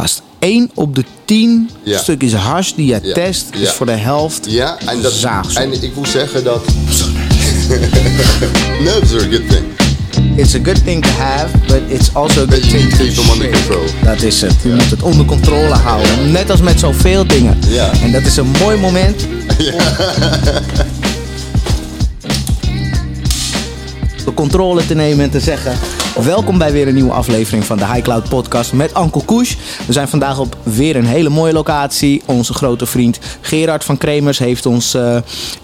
gast. 1 op de 10 Ja. stukjes hash die je Ja. test is voor de helft Ja, en, dat, en ik moet zeggen dat... Nerves are a good thing. It's a good thing to have, but it's also a good But thing to keep them under control. Dat is het. Je moet het onder controle houden. Net als met zoveel dingen. Ja. En dat is een mooi moment. De controle te nemen en te zeggen. Welkom bij weer een nieuwe aflevering van de High Cloud Podcast met Ankel Koes. We zijn vandaag op weer een hele mooie locatie. Onze grote vriend Gerard van Kremers heeft ons eh,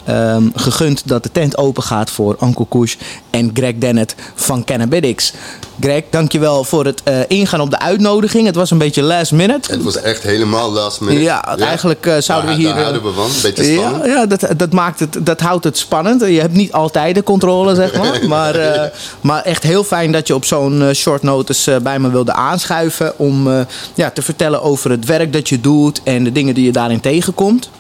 ehm, gegund dat de tent open gaat voor Ankel Koes en Greg Dennett van Cannabitics. Greg, dankjewel voor het eh, ingaan op de uitnodiging. Het was een beetje last minute. Het was echt helemaal last minute. Ja, eigenlijk eh, zouden we hier... Daar houden we van. Een beetje Ja, spannend. ja dat, dat, maakt het, dat houdt het spannend. Je hebt niet altijd de controle, zeg maar. Maar, maar echt heel fijn dat je op zo'n eh, short notice eh, bij me wilde aanschuiven. Om eh, ja, te vertellen over het werk dat je doet en de dingen die je daarin tegenkomt.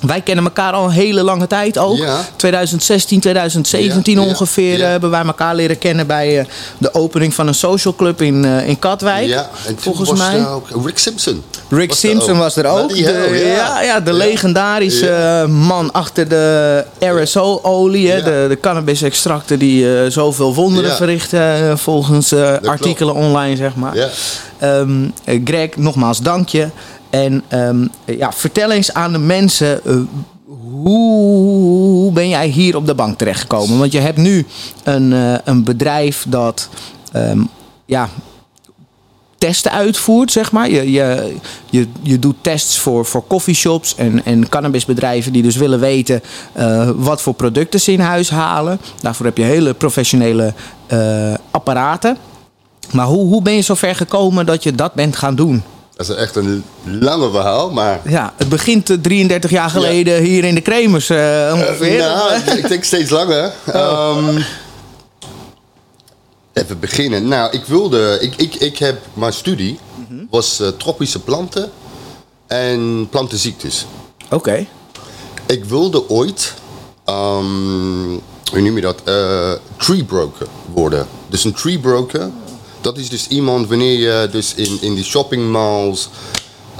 Wij kennen elkaar al een hele lange tijd ook. Ja. 2016, 2017 Ja, ja, ongeveer ja. eh, hebben wij elkaar leren kennen bij eh, de opening van een social club in, eh, in Katwijk. Ja, en volgens was mij. ook Rick Simpson. Rick Was Simpson was er ook. De, ja. Ja, de legendarische man achter de Ja. De, de cannabis-extracten die zoveel wonderen verrichten volgens klopt. artikelen online, zeg maar. Ja. Ehm, eh, Greg, nogmaals dank je. En ehm, ja, vertel eens aan de mensen... eh, hoe ben jij hier op de bank terechtgekomen? Want je hebt nu een, eh, een bedrijf dat... ehm, ja, testen uitvoert, zeg maar. Je, je, je, je doet tests voor, voor coffeeshops en, en cannabisbedrijven die dus willen weten eh, wat voor producten ze in huis halen. Daarvoor heb je hele professionele apparaten. Maar hoe, hoe ben je zover gekomen dat je dat bent gaan doen? Dat is echt een lange verhaal, maar... Ja, het begint eh, 33 jaar geleden hier in de Kremers eh, ongeveer. Nou, ik denk steeds langer. Ehm, even beginnen. Nou, ik wilde... Ik, ik, ik heb... Mijn studie was eh, tropische planten en plantenziektes. Oké. Ik wilde ooit... ehm, hoe noem je dat? eh, tree broker worden. Dus een tree broker... Dat is dus iemand wanneer je dus in, in die shoppingmalls...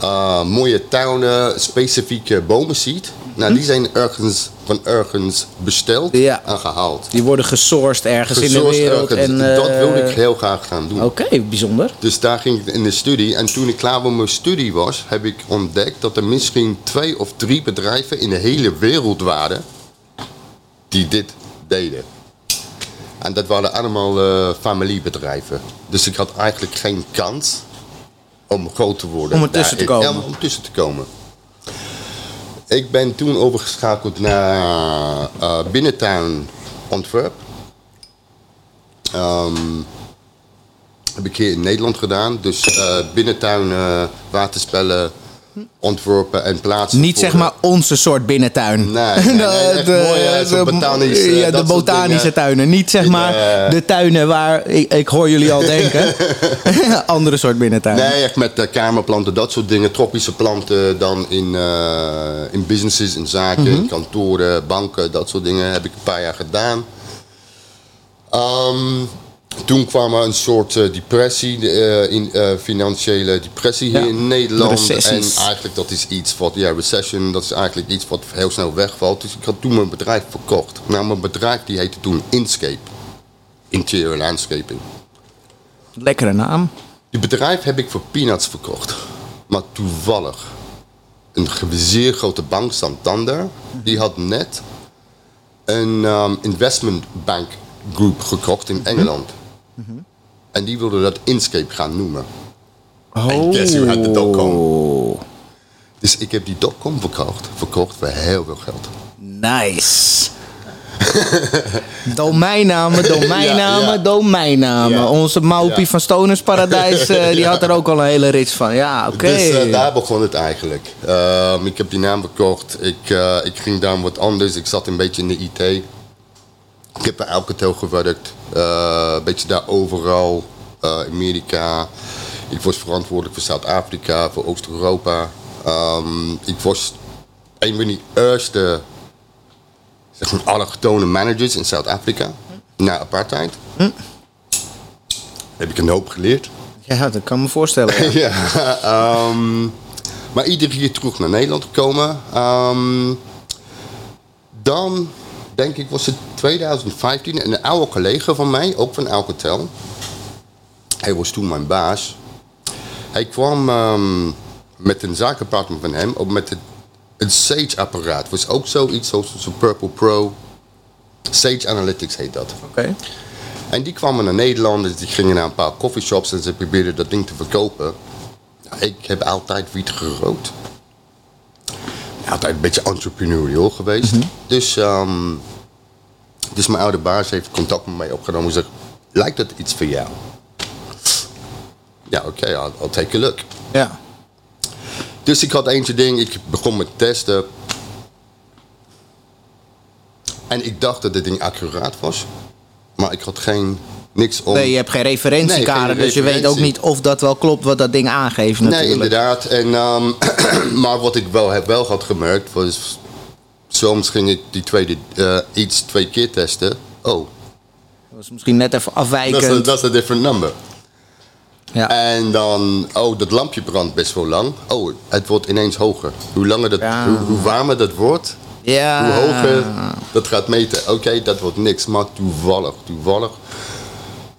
eh, mooie tuinen, specifieke bomen ziet. Nou, die zijn ergens van ergens besteld Ja. en gehaald. Die worden gesourced ergens in de wereld. ergens. En, dat eh, wilde ik heel graag gaan doen. Oké, bijzonder. Dus daar ging ik in de studie. En toen ik klaar met mijn studie was, heb ik ontdekt dat er misschien twee of drie bedrijven in de hele wereld waren die dit deden. En dat waren allemaal eh, familiebedrijven. Dus ik had eigenlijk geen kans om groot te worden. Om ertussen te komen. Ja, om tussen te komen. Ik ben toen overgeschakeld naar eh, binnentuin Antwerp. Ehm, heb ik hier in Nederland gedaan. Dus eh, binnentuin, waterspellen, ontworpen en plaatsen. Niet zeg maar onze soort binnentuin. Nee, nee, botanisch, ja, de soort botanische tuinen. Niet zeg maar de tuinen waar, ik, ik hoor jullie al denken. Andere soort binnentuin. Nee, echt met eh, kamerplanten, dat soort dingen. Tropische planten dan in, eh, in businesses, in zaken, Mhm. in kantoren, banken, dat soort dingen heb ik een paar jaar gedaan. Ehm, toen kwam er een soort eh, depressie, eh, in, eh, financiële depressie hier in Nederland. En eigenlijk dat is iets wat, ja, recession, dat is eigenlijk iets wat heel snel wegvalt. Dus ik had toen mijn bedrijf verkocht. Nou, mijn bedrijf die heette toen Inscape. Interior Landscaping. Lekkere naam. Die bedrijf heb ik voor peanuts verkocht. Maar toevallig, een zeer grote bank, Santander, die had net een ehm, investment bank group gekocht in Engeland. En die wilde dat Inscape gaan noemen. Oh. guess who had the dotcom? Dus ik heb die dotcom verkocht, verkocht voor heel veel geld. Nice. domeinnamen, domeinnamen, Ja, ja. domeinnamen. Ja. Onze Maupie van Stoners Paradijs, eh, die had er ook al een hele rits van. Ja, oké. Dus eh, daar begon het eigenlijk. Ehm, ik heb die naam verkocht. Ik, eh, ik ging daar wat anders. Ik zat een beetje in de IT. Ik heb bij Alcatel gewerkt. eh, een beetje daar overal. eh, Amerika. Ik was verantwoordelijk voor Zuid-Afrika, voor Oost-Europa. Ehm, ik was een van die eerste zeg maar, allochtone managers in Zuid-Afrika. Na apartheid. Heb ik een hoop geleerd. Ja, dat kan me voorstellen. Ja. ja, ehm, maar iedere keer terug naar Nederland gekomen. Ehm, dan, denk ik, was het 2015. En een oude collega van mij, ook van Alcatel. Hij was toen mijn baas. Hij kwam ehm, met een zakenpartner van hem, ook met het, het Sage-apparaat. was ook zoiets zoals een Purple Pro. Sage Analytics heet dat. Oké. En die kwamen naar Nederland, dus die gingen naar een paar coffeeshops en ze probeerden dat ding te verkopen. Ik heb altijd wiet gerookt. Altijd een beetje entrepreneurial geweest. dus, ehm, dus mijn oude baas heeft contact met mij opgenomen en zegt, lijkt dat iets voor jou? Ja, oké, I'll, I'll take a look. Ja. Dus ik had eentje ding, ik begon met testen. En ik dacht dat dit ding accuraat was. Maar ik had geen, niks om... Nee, je hebt geen referentiekader, Nee, dus je weet ook niet of dat wel klopt wat dat ding aangeeft Nee, natuurlijk. inderdaad. En, ehm, maar wat ik wel heb wel had gemerkt was... Soms ging ik die tweede eh, iets twee keer testen. Oh, Dat was misschien net even is dat is een different number. ja. En dan, oh, dat lampje brandt best wel lang. Oh, het wordt ineens hoger. Hoe langer dat, Ja. hoe, hoe warmer dat wordt, ja. hoe hoger dat gaat meten. Oké, dat wordt niks, maar toevallig, toevallig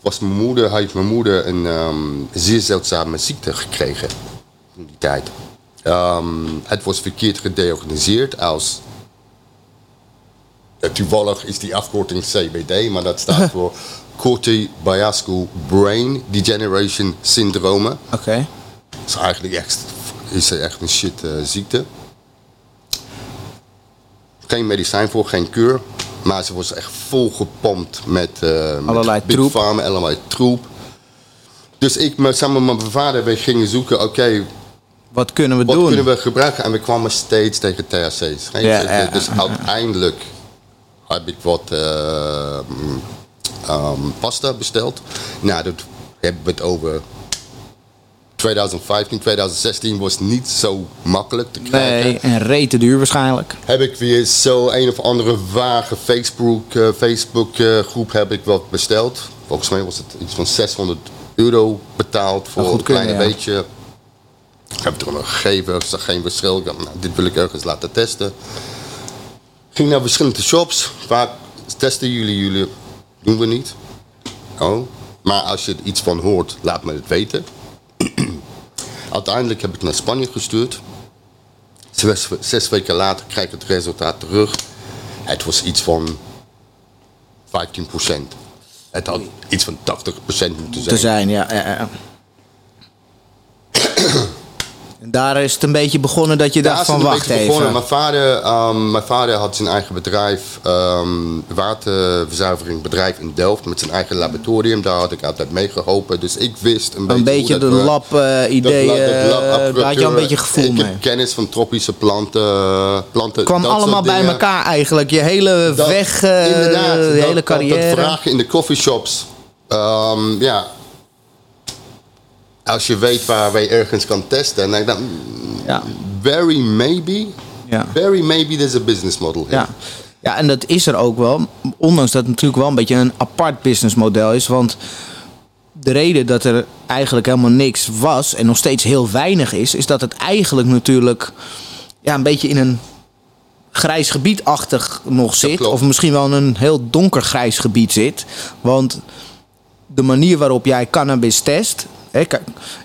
was mijn moeder, heeft mijn moeder een ehm, zeer zeldzame ziekte gekregen in die tijd. Ehm, het was verkeerd gediagnoseerd als eh, toevallig is die afkorting CBD, maar dat staat voor Corti-Biascal Brain Degeneration Syndrome. Oké. Dat is eigenlijk echt, is echt een shit eh, ziekte. Geen medicijn voor, geen kuur. Maar ze was echt volgepompt met, met Allerlei Big troep. Pharma, allerlei troep. Dus ik met, samen met mijn vader we gingen zoeken, oké, Wat kunnen we wat doen? kunnen we gebruiken? En we kwamen steeds tegen THC's. Ja, ja, dus uiteindelijk heb ik wat eh, mm, ehm, pasta besteld. Nou, dat hebben we het over 2015, 2016 was niet zo makkelijk te krijgen. Nee, en rete duur waarschijnlijk. Heb ik weer zo een of andere vage Facebook, eh, Facebook eh, groep heb ik wat besteld. Volgens mij was het iets van 600 euro betaald voor een klein ja. beetje. Ik heb het er nog gegeven, er zag geen verschil. Ik dacht, nou, dit wil ik ergens laten testen. Ging naar verschillende shops. Vaak testen jullie, jullie doen we niet. Oh, maar als je er iets van hoort, laat me het weten. Uiteindelijk heb ik naar Spanje gestuurd. Zes, zes weken later krijg ik het resultaat terug. Het was iets van 15%. Het had iets van 80% moeten zijn. te zijn. Ja, ja, ja. En daar is het een beetje begonnen dat je Daar dacht is van wacht even. begonnen. Mijn vader, ehm, mijn vader had zijn eigen bedrijf, ehm waterverzuiveringbedrijf in Delft met zijn eigen laboratorium. Daar had ik altijd mee geholpen. Dus ik wist een, Een beetje de dat werkt. lab-idee, Dat lab- dat lab- daar had je een beetje gevoel ik mee. heb kennis van tropische planten. planten kwam dat allemaal bij dingen. elkaar eigenlijk. Je hele Dat- weg, eh, inderdaad, je dat- hele dat- carrière. Dat, vragen in de coffeeshops. Ehm, ja. Als je weet waar wij ergens kan testen. Dan, dan, ja, very maybe. ja. Very maybe there's a business model here. Ja. ja, en dat is er ook wel. Ondanks dat het natuurlijk wel een beetje een apart businessmodel is. Want de reden dat er eigenlijk helemaal niks was en nog steeds heel weinig is, is dat het eigenlijk natuurlijk ja, een beetje in een grijs gebiedachtig nog zit. Of misschien wel in een heel donker grijs gebied zit. Want de manier waarop jij cannabis test.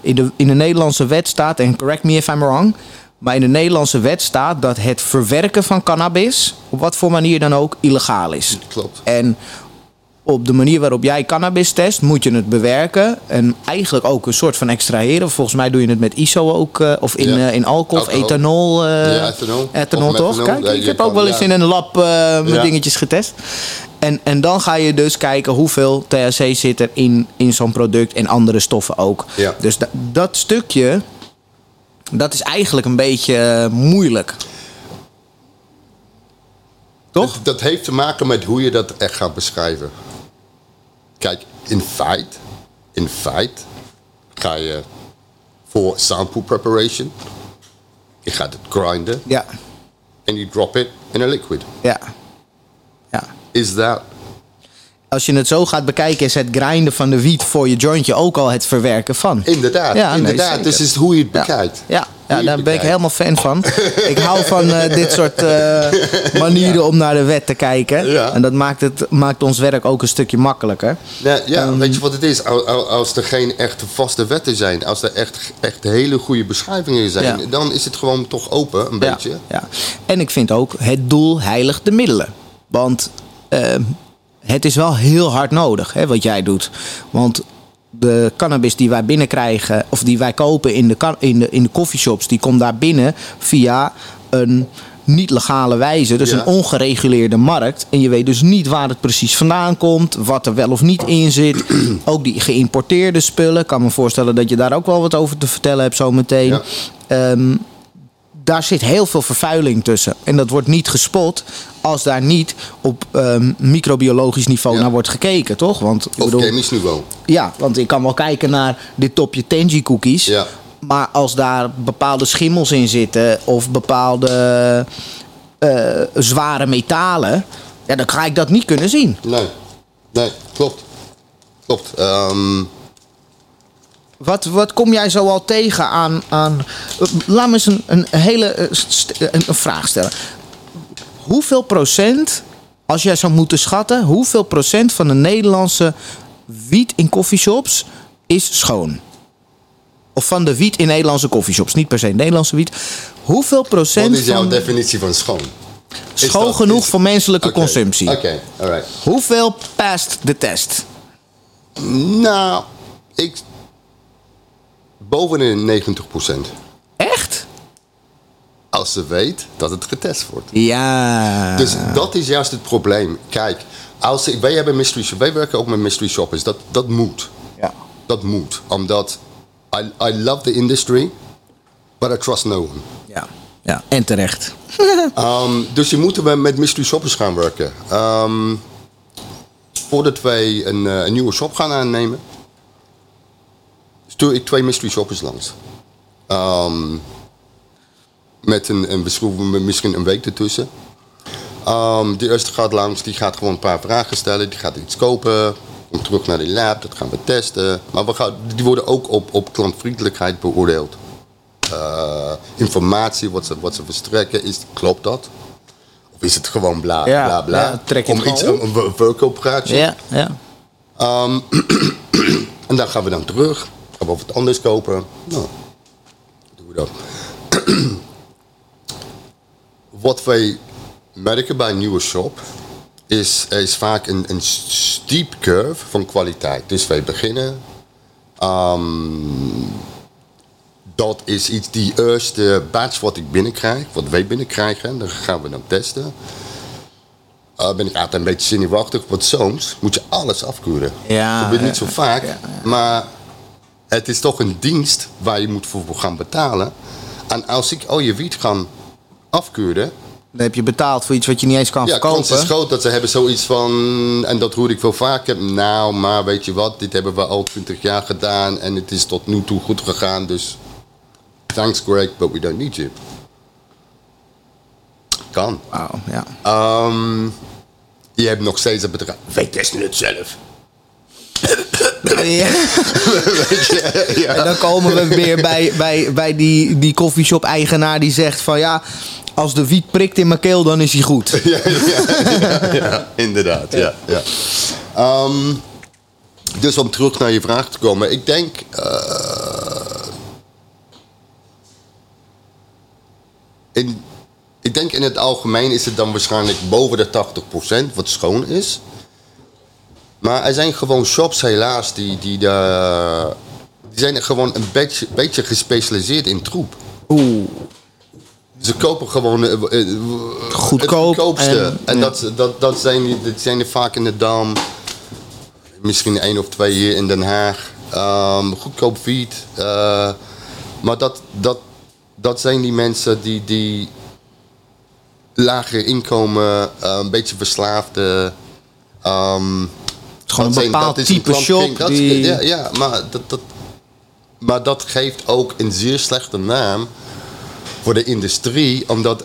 In, de, in de Nederlandse wet staat, en correct me if I'm wrong. Maar in de Nederlandse wet staat dat het verwerken van cannabis, op wat voor manier dan ook, illegaal is. Klopt. En op de manier waarop jij cannabis test, moet je het bewerken. En eigenlijk ook een soort van extraheren. Volgens mij doe je het met ISO ook. eh, of in, Ja. eh, in alcohol ethanol. eh, Ja, ethanol. ethanol toch? methanol. Kijk, Ja, ik heb ook wel eens in een lab Ja. dingetjes getest. En, en dan ga je dus kijken hoeveel THC zit er in, in zo'n product. En andere stoffen ook. Ja. Dus da- dat stukje, dat is eigenlijk een beetje eh, moeilijk. Toch? Dat, dat heeft te maken met hoe je dat echt gaat beschrijven. Kijk, in feite, in feite ga je voor sample preparation. Je gaat het grinden Ja, en you drop it in a liquid. ja, ja. Is that als je het zo gaat bekijken, is het grinden van de wiet voor je jointje ook al het verwerken van. Inderdaad, Ja, inderdaad. dus het is hoe je het bekijkt. Ja, ja daar ben ik helemaal fan van. ik hou van eh, dit soort eh, manieren om naar de wet te kijken. Ja. En dat maakt, het, maakt ons werk ook een stukje makkelijker. Ja, ja Ehm, weet je wat het is? Als, er geen echte vaste wetten zijn, als er echt, echt hele goede beschrijvingen zijn, dan is het gewoon toch open, een beetje. Ja. En ik vind ook het doel heiligt de middelen. Want het is wel heel hard nodig hè, wat jij doet. Want de cannabis die wij binnenkrijgen, of die wij kopen in de, in de, in de coffeeshops, die komt daar binnen via een niet legale wijze. Dus Ja. een ongereguleerde markt. En je weet dus niet waar het precies vandaan komt, wat er wel of niet in zit. ook die geïmporteerde spullen. Ik kan me voorstellen dat je daar ook wel wat over te vertellen hebt zometeen. Ja. Ehm, daar zit heel veel vervuiling tussen. En dat wordt niet gespot als daar niet op ehm, microbiologisch niveau Ja. naar wordt gekeken, toch? Want, ik Op bedoel, chemisch niveau. ja, want ik kan wel kijken naar dit topje Tenji cookies. Ja. Maar als daar bepaalde schimmels in zitten of bepaalde eh, zware metalen, ja, dan ga ik dat niet kunnen zien. Nee, nee, klopt. Klopt. Ehm, Wat, wat kom jij zo al tegen aan. aan laat me eens een, een hele eh, st- een, een vraag stellen. Hoeveel procent, als jij zou moeten schatten, hoeveel procent van de Nederlandse wiet in coffeeshops is schoon? Of van de wiet in Nederlandse coffeeshops, niet per se Nederlandse wiet. Hoeveel procent wat is jouw van definitie van schoon? Schoon dat- genoeg is- voor menselijke consumptie? Oké, alright. Hoeveel past de test? Nou, ik... Boven de 90 procent. Echt? Als ze weet dat het getest wordt. Ja. Dus dat is juist het probleem. Kijk, als ik, wij hebben mystery wij werken ook met mystery shoppers. Dat, dat moet. ja. Dat moet. Omdat I, I love the industry, but I trust no one. Ja. ja, en terecht. Um, dus je moeten we met mystery shoppers gaan werken. Um, voordat wij een, eh, een nieuwe shop gaan aannemen, ik twee mystery shoppers langs. Um, met een, een, beschroeven- misschien een week ertussen. Um, de eerste gaat langs, die gaat gewoon een paar vragen stellen. Die gaat iets kopen, komt terug naar de lab, dat gaan we testen. Maar we gaan, die worden ook op, op klantvriendelijkheid beoordeeld. Eh, informatie, wat ze, wat ze verstrekken, is, klopt dat? Of is het gewoon bla Ja, bla bla? ja, trek je Om iets, een, een verkooppraatje. Ja, ja. Ehm, en dan gaan we dan terug. Gaan we wat anders kopen. Nou, doen we dat. wat wij merken bij een nieuwe shop is, is vaak een, een steep curve van kwaliteit. Dus wij beginnen. ehm, dat is iets, die eerste batch wat ik binnenkrijg, wat wij binnenkrijgen, dan gaan we dan testen. Uh, ben ik altijd een beetje zenuwachtig, want soms moet je alles afkeuren. Ja, dat gebeurt niet zo vaak, ja, ja. maar het is toch een dienst waar je moet voor gaan betalen. En als ik al je wiet gaan afkeuren, Dan heb je betaald voor iets wat je niet eens kan ja, kans is groot dat ze hebben zoiets van, en dat hoor ik wel vaker, nou, maar weet je wat, dit hebben we al 20 jaar gedaan en het is tot nu toe goed gegaan, dus thanks Greg, but we don't need you. Kan. Wauw, ja. Ehm, je hebt nog steeds het bedrijf. Wij testen het zelf. Ja. En dan komen we weer bij, bij, bij die, die koffieshop-eigenaar die zegt van ja, als de wiet prikt in mijn keel, dan is hij goed. ja, ja, inderdaad. Ja. Ja. Ehm, dus om terug naar je vraag te komen. Ik denk... eh, in, ik denk in het algemeen is het dan waarschijnlijk boven de 80% wat schoon is. Maar er zijn gewoon shops helaas die, die, de, die zijn gewoon een beetje, beetje gespecialiseerd in troep. Oeh. Ze kopen gewoon eh, eh, eh, Goedkoop het goedkoopste. En, en- ja. dat, dat, dat, zijn, die- dat zijn er vaak in de Dam. Misschien één of twee hier in Den Haag. Ehm, goedkoop wiet. Eh, maar dat, dat, dat zijn die mensen die, die lager inkomen, eh, een beetje verslaafde. ehm, gewoon dat een bepaald dat is een type shop. Dat is- Die... ja, ja, maar dat, dat, maar dat geeft ook een zeer slechte naam voor de industrie, omdat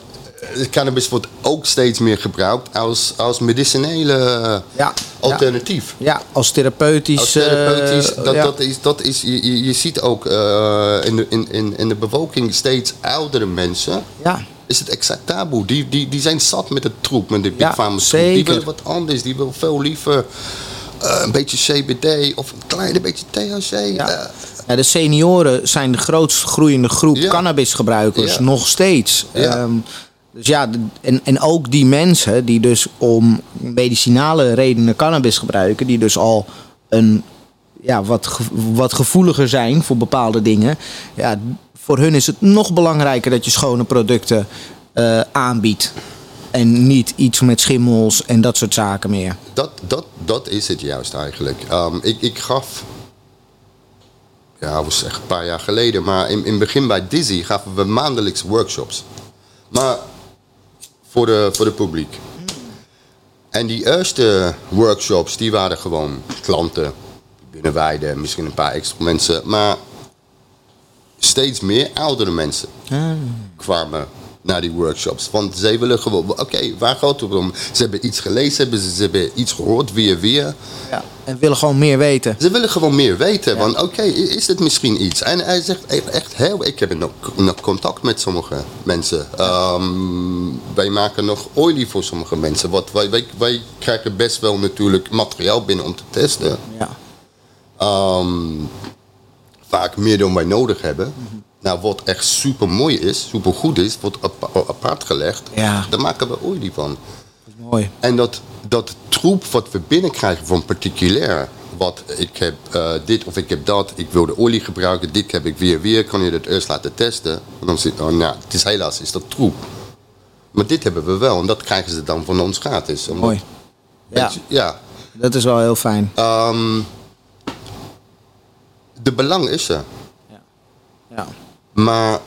eh, cannabis wordt ook steeds meer gebruikt als, als medicinele Ja, alternatief. Ja, als therapeutisch. Als therapeutisch, eh, dat, ja. dat is, dat is, je, je- ziet ook eh, in, de, in, in, in de bevolking steeds oudere mensen. Ja, Is het exact taboe? Die, die, die zijn zat met het troep, met de big Ja. Die willen wat anders. Die willen veel liever eh, een beetje CBD of een klein beetje THC. Ja. eh, Ja, de senioren zijn de grootst groeiende groep Ja. cannabisgebruikers, nog steeds. Ehm, dus ja, en, en ook die mensen die dus om medicinale redenen cannabis gebruiken, die dus al een ja, wat, ge- wat gevoeliger zijn voor bepaalde dingen. Ja, voor hun is het nog belangrijker dat je schone producten eh, aanbiedt. En niet iets met schimmels en dat soort zaken meer. Dat, dat, dat is het juist eigenlijk. Ehm, ik, ik gaf, ja, dat was echt een paar jaar geleden, maar in, in het begin bij Dizzy gaven we maandelijks workshops. Maar voor de, voor de publiek. En die eerste workshops, die waren gewoon klanten, binnenweiden, misschien een paar extra mensen, maar steeds meer oudere mensen kwamen naar die workshops. Want zij willen gewoon, oké, waar gaat het om? Ze hebben iets gelezen, hebben ze, ze hebben iets gehoord, weer, weer. Ja. En willen gewoon meer weten. Ze willen gewoon meer weten. Want oké, is het misschien iets? En hij zegt echt, echt heel... Ik heb nog, nog contact met sommige mensen. Ehm, wij maken nog olie voor sommige mensen. Wat wij, wij, wij krijgen best wel natuurlijk materiaal binnen om te testen. Ja. Ehm, vaak meer dan wij nodig hebben. Nou, wat echt super mooi is, super goed is, wordt apa- apart gelegd. Ja. Daar maken we olie van. Mooi. En dat, dat troep wat we binnenkrijgen van particulier. Wat ik heb eh, dit of ik heb dat, ik wil de olie gebruiken, dit heb ik weer weer, kan je dat eerst laten testen. En dan zit, oh, nou, het is helaas is dat troep. Maar dit hebben we wel en dat krijgen ze dan van ons gratis. Omdat- Mooi. Ja, je, ja. dat is wel heel fijn. Ehm, de belang is er. Ja. Maar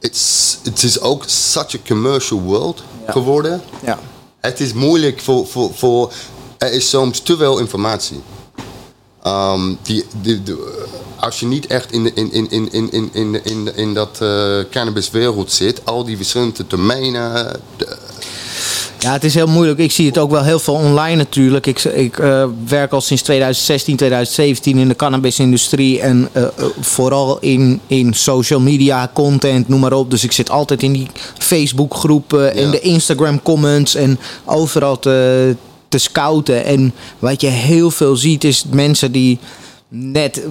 het is ook such a commercial world geworden. Ja. Het is moeilijk voor, voor, voor. Er is soms te veel informatie. Ehm, die, als je niet echt in, de, in, in, in, in, in, in, in dat eh, cannabiswereld zit, al die verschillende termijnen, ja, het is heel moeilijk. Ik zie het ook wel heel veel online natuurlijk. Ik, ik eh, werk al sinds 2016, 2017 in de cannabisindustrie. En eh, eh, vooral in, in social media, content, noem maar op. Dus ik zit altijd in die Facebook groepen, in Ja. de Instagram comments en overal te, te scouten. En wat je heel veel ziet is mensen die net...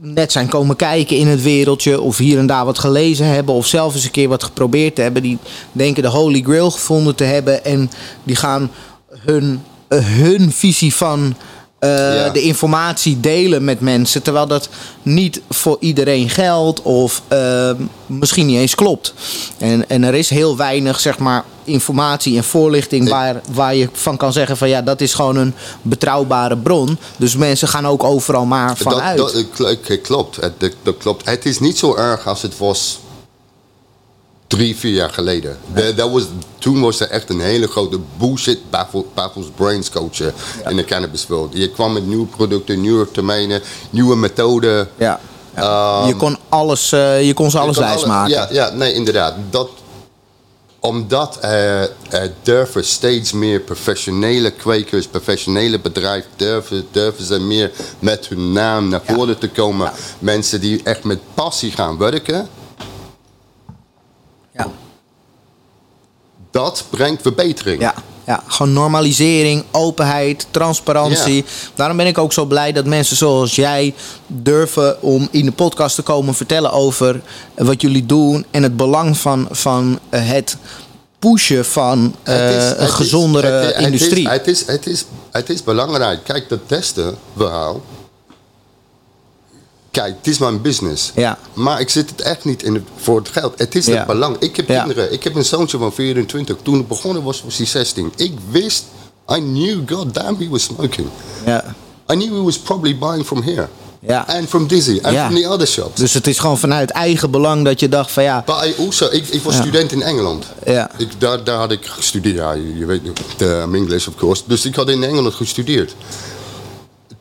net zijn komen kijken in het wereldje of hier en daar wat gelezen hebben of zelf eens een keer wat geprobeerd te hebben. Die denken de Holy Grail gevonden te hebben en die gaan hun, hun visie van eh, Ja. de informatie delen met mensen. Terwijl dat niet voor iedereen geldt of eh, misschien niet eens klopt. En, en er is heel weinig zeg maar, informatie en voorlichting waar, waar je van kan zeggen van ja, dat is gewoon een betrouwbare bron. Dus mensen gaan ook overal maar vanuit. Dat, dat, klopt. Het, dat, dat klopt. Het is niet zo erg als het was drie, vier jaar geleden. De- dat was, toen was er echt een hele grote bullshit baffle- baffles brains coachen in de cannabiswereld. Je kwam met nieuwe producten, nieuwe termijnen, nieuwe methoden. Ja. ja. Ehm, je kon alles, eh, je kon ze alles wijs maken. Ja, ja, nee, inderdaad. Dat, omdat er, er durven steeds meer professionele kwekers, professionele bedrijven, durven, durven ze meer met hun naam naar Ja. voren te komen. Mensen die echt met passie gaan werken. Ja. Dat brengt verbetering. Ja, ja, gewoon normalisering, openheid, transparantie. Ja. Daarom ben ik ook zo blij dat mensen zoals jij durven om in de podcast te komen vertellen over wat jullie doen en het belang van, van eh, het pushen van eh, is- een is- gezondere het- het is- industrie. Het is, het, is, het is belangrijk. Kijk, dat testen verhaal. Kijk, het is mijn business. Ja. Maar ik zit het echt niet in het, voor het geld. Het is Ja. het belang. Ik heb Ja. kinderen. Ik heb een zoontje van 24. Toen het begonnen was, was hij 16. Ik wist, I knew, god damn, he was smoking. ja. I knew he was probably buying from here. Ja. And from Dizzy. And Ja. from the other shops. Dus het is gewoon vanuit eigen belang dat je dacht van ja, I also, ik, ik was Ja. student in Engeland. Ja. Ik, daar, daar had ik gestudeerd. Ja, je, je weet de um, English of course. Dus ik had in Engeland gestudeerd.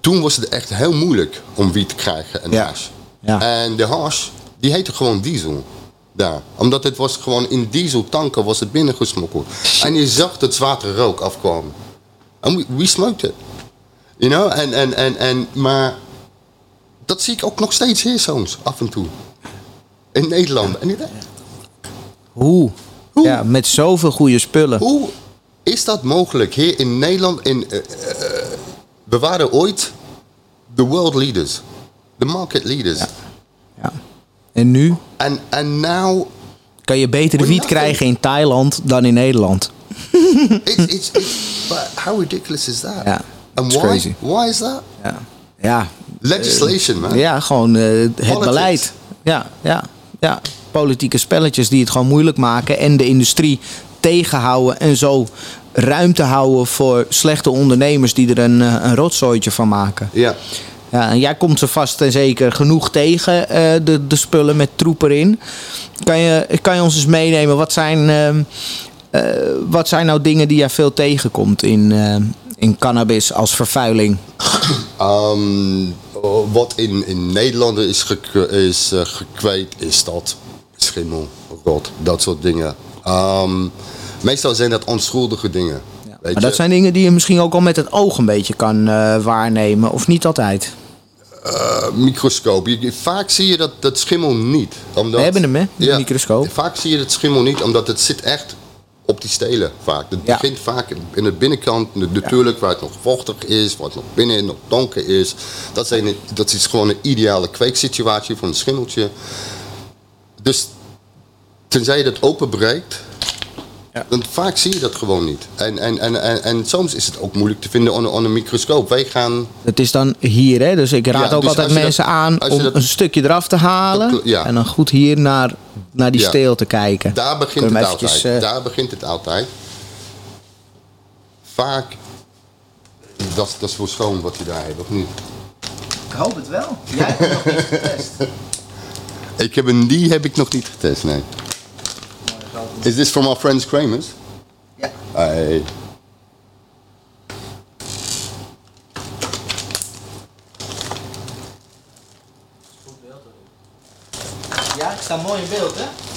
Toen was het echt heel moeilijk om wiet te krijgen en Ja. hash. Ja. En de hash, die heette gewoon diesel. Daar. Omdat het was gewoon in dieseltanken was het binnengesmokkeld. En je zag dat zwarte rook afkomen. En we, we smoked it. You know? En, en, en, en, maar dat zie ik ook nog steeds hier soms, af en toe. In Nederland. En ik denk, Hoe? Hoe? Ja, met zoveel goede spullen. Hoe is dat mogelijk hier in Nederland? In, eh, eh, we waren ooit de world leaders. De market leaders. Ja. En nu En, en now kan je betere wiet krijgen in Thailand dan in Nederland. it's, it's, it's, but how ridiculous is that? Ja, And why? crazy. Why is that? Ja, ja, Legislation, man. ja gewoon eh, het Politics. beleid. Ja, ja, ja. Politieke spelletjes die het gewoon moeilijk maken en de industrie tegenhouden en zo ruimte houden voor slechte ondernemers die er een, eh, een rotzooitje van maken. Ja. Ja, en jij komt ze vast en zeker genoeg tegen, eh, de, de spullen met troep erin. Kan je, kan je ons eens meenemen, wat zijn, ehm, eh, wat zijn nou dingen die jij veel tegenkomt in, in cannabis als vervuiling? Ehm, wat in, in Nederland is, is gekweekt, is dat schimmel, rot, dat soort dingen. Ehm, meestal zijn dat onschuldige dingen. Weet Maar je? dat zijn dingen die je misschien ook al met het oog een beetje kan eh, waarnemen, of niet altijd. Eh, microscoop. Je- vaak zie je dat, dat schimmel niet. Omdat, We hebben hem, hè, de microscoop. Vaak zie je dat schimmel niet, omdat het zit echt op die stelen vaak. Het Ja. begint vaak in de binnenkant, na- natuurlijk waar het nog vochtig is, waar het nog binnen nog donker is. Dat, zijn, dat is gewoon een ideale kweeksituatie voor een schimmeltje. Dus tenzij je dat openbreekt, Ja. dan vaak zie je dat gewoon niet. En, en, en, en, en soms is het ook moeilijk te vinden onder een microscoop. Wij gaan Het is dan hier, hè? dus ik raad Ja, ook dus altijd mensen dat- aan als je om dat- een stukje eraf te halen. Dat kl- ja. En dan goed hier naar, naar die Ja. steel te kijken. Daar begint het eventjes, altijd. eh, Daar begint het altijd. Vaak, dat, is- dat is voor schoon wat je daar hebt, of niet? Ik hoop het wel. Jij hebt het nog niet getest. Ik heb een, die heb ik nog niet getest, nee. Is this from our friends Kramers? Ja. Hey. Ja, ik sta mooi in beeld, hè?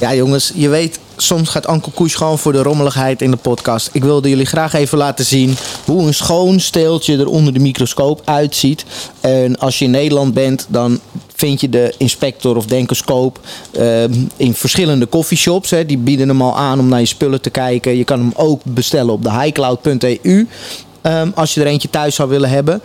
Ja, jongens, je weet, soms gaat Ankel Koes gewoon voor de rommeligheid in de podcast. Ik wilde jullie graag even laten zien hoe een schoon steeltje er onder de microscoop uitziet. En als je in Nederland bent, dan vind je de inspector of denkoscoop ehm, in verschillende coffeeshops. Hè. Die bieden hem al aan om naar je spullen te kijken. Je kan hem ook bestellen op de highcloud.eu ehm, als je er eentje thuis zou willen hebben.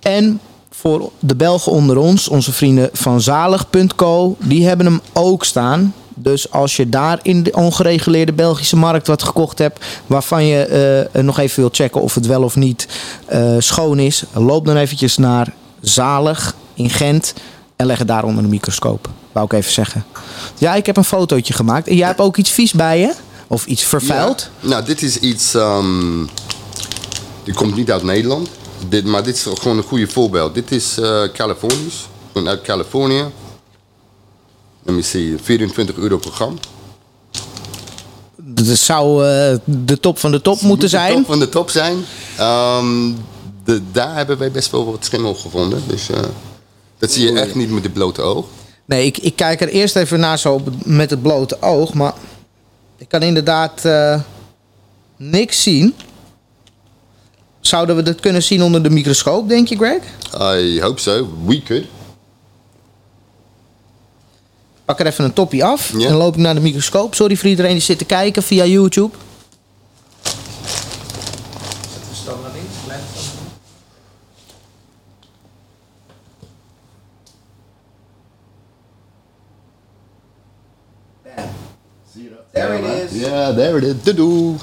En voor de Belgen onder ons, onze vrienden van zalig.co, die hebben hem ook staan. Dus als je daar in de ongereguleerde Belgische markt wat gekocht hebt, waarvan je eh, nog even wilt checken of het wel of niet eh, schoon is, loop dan eventjes naar Zalig in Gent en leg het daar onder de microscoop. Wou ik even zeggen. Ja, ik heb een fotootje gemaakt. En jij hebt ook iets vies bij je? Of iets vervuild? Nou, dit is iets. ehm die komt niet uit Nederland. Dit, maar dit is gewoon een goede voorbeeld. Dit is eh Californisch. Uit Californië. Let me see, 24 euro per gram. Dat zou eh, de top van de top moeten De zijn. top van de top zijn. Ehm, de, daar hebben wij best wel wat schimmel gevonden. Dus eh, dat zie je echt niet met het blote oog. Nee, ik, ik kijk er eerst even naar zo met het blote oog. Maar ik kan inderdaad eh, niks zien. Zouden we dat kunnen zien onder de microscoop, denk je, Greg? I hope so. We could. Pak er even een toppie af. Ja. En dan loop ik naar de microscoop. Sorry voor iedereen die zit te kijken via YouTube. There it is. Yeah, there it is. Doedoe.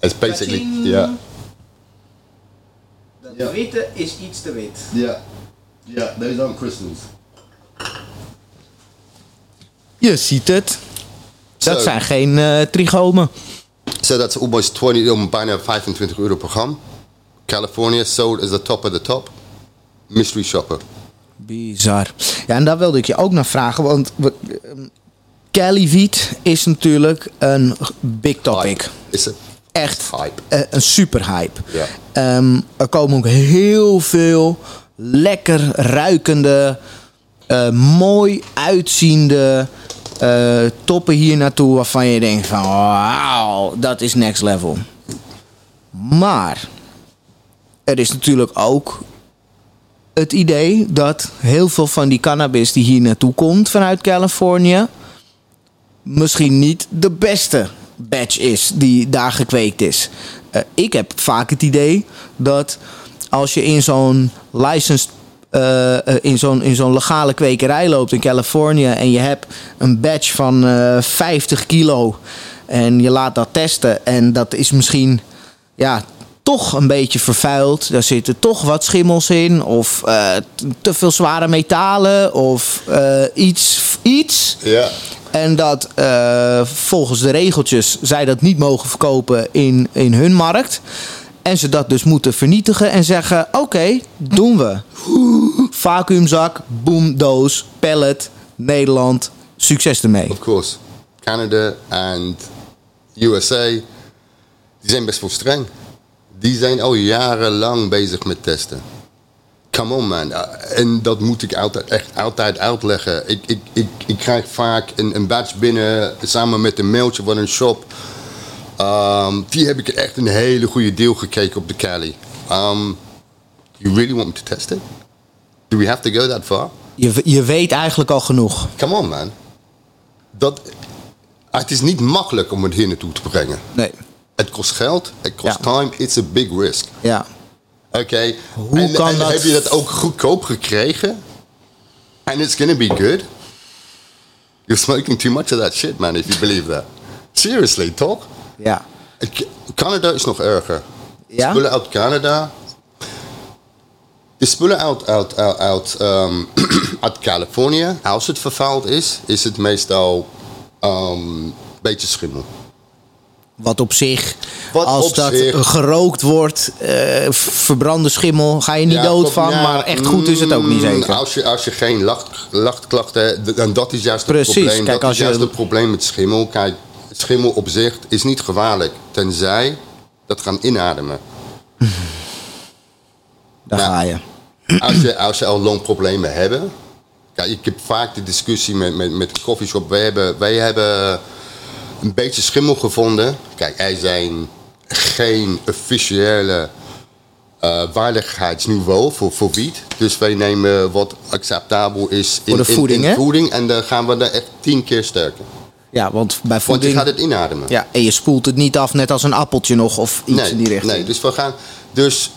It's basically, ja. De witte is iets te wit. Ja. Ja, those aren't crystals. Je ziet het. Dat zijn geen eh, trichomen. So that's almost 20, um, bijna 25 euro per gram. California sold as the top of the top. Mystery shopper. Bizar. Ja, en daar wilde ik je ook naar vragen. Want we- Cali Wiet is natuurlijk een big topic. Hype. It's a Echt hype. eh, een super hype. Ja. Ehm, er komen ook heel veel lekker ruikende eh, mooi uitziende eh, toppen hier naartoe waarvan je denkt van wauw, dat is next level. Maar er is natuurlijk ook het idee dat heel veel van die cannabis die hier naartoe komt vanuit Californië misschien niet de beste batch is die daar gekweekt is. Eh, ik heb vaak het idee dat als je in zo'n licensed eh, eh, in zo'n in zo'n legale kwekerij loopt in Californië en je hebt een batch van eh 50 kilo en je laat dat testen en dat is misschien ja, toch een beetje vervuild. Daar zitten toch wat schimmels in of te veel zware metalen of iets, iets. Ja. En dat volgens de regeltjes zij dat niet mogen verkopen in, in hun markt. En ze dat dus moeten vernietigen en zeggen: Oké, doen we. Vacuümzak, boom, doos, pallet, Nederland. Succes ermee. Of course. Canada en USA, die zijn best wel streng. Die zijn al jarenlang bezig met testen. Come on man. En dat moet ik altijd, echt altijd uitleggen. Ik, ik, ik, ik krijg vaak een, een batch binnen samen met een mailtje van een shop. Um, die heb ik echt een hele goede deal gekregen op de. Um, you really want me to test it? Do we have to go that far? Je, je weet eigenlijk al genoeg. Come on, man. Dat, het is niet makkelijk om het hier naartoe te brengen. Nee. Het kost geld, het kost Ja. time, it's a big risk. Ja. Oké. Hoe en, kan en dat- heb je dat ook goedkoop gekregen? And it's gonna be good? You're smoking too much of that shit, man, if you believe that. Seriously, toch? Ja. Canada is nog erger. Ja? Spullen uit Canada. De spullen uit, uit, uit, uit, ehm, uit Californië, als het vervuild is, is het meestal een beetje schimmel. Wat op zich, Wat als op dat zich- gerookt wordt, eh, verbrande schimmel, ga je niet Ja, dood van. ja, maar echt goed is het ook niet mm, zeker. Als je, als je geen lacht, lachtklachten hebt, en dat is juist het probleem. kijk, dat als is juist je- het probleem met schimmel. Kijk, schimmel op zich is niet gevaarlijk, tenzij dat gaan inademen. Daar Ja. ga je. Als, je, als je al longproblemen hebt. Kijk, ik heb vaak de discussie met, met, met de coffeeshop. Wij hebben, wij hebben een beetje schimmel gevonden. Kijk, er zijn geen officiële eh waardigheidsniveau voor, voor wiet. Dus wij nemen wat acceptabel is in, Voor de in- voeding, in, voeding. En dan gaan we er echt tien keer sterker. Ja, want bij Want je voeding... gaat het inademen. Ja, en je spoelt het niet af net als een appeltje nog of iets in die richting. Nee, dus we gaan. Dus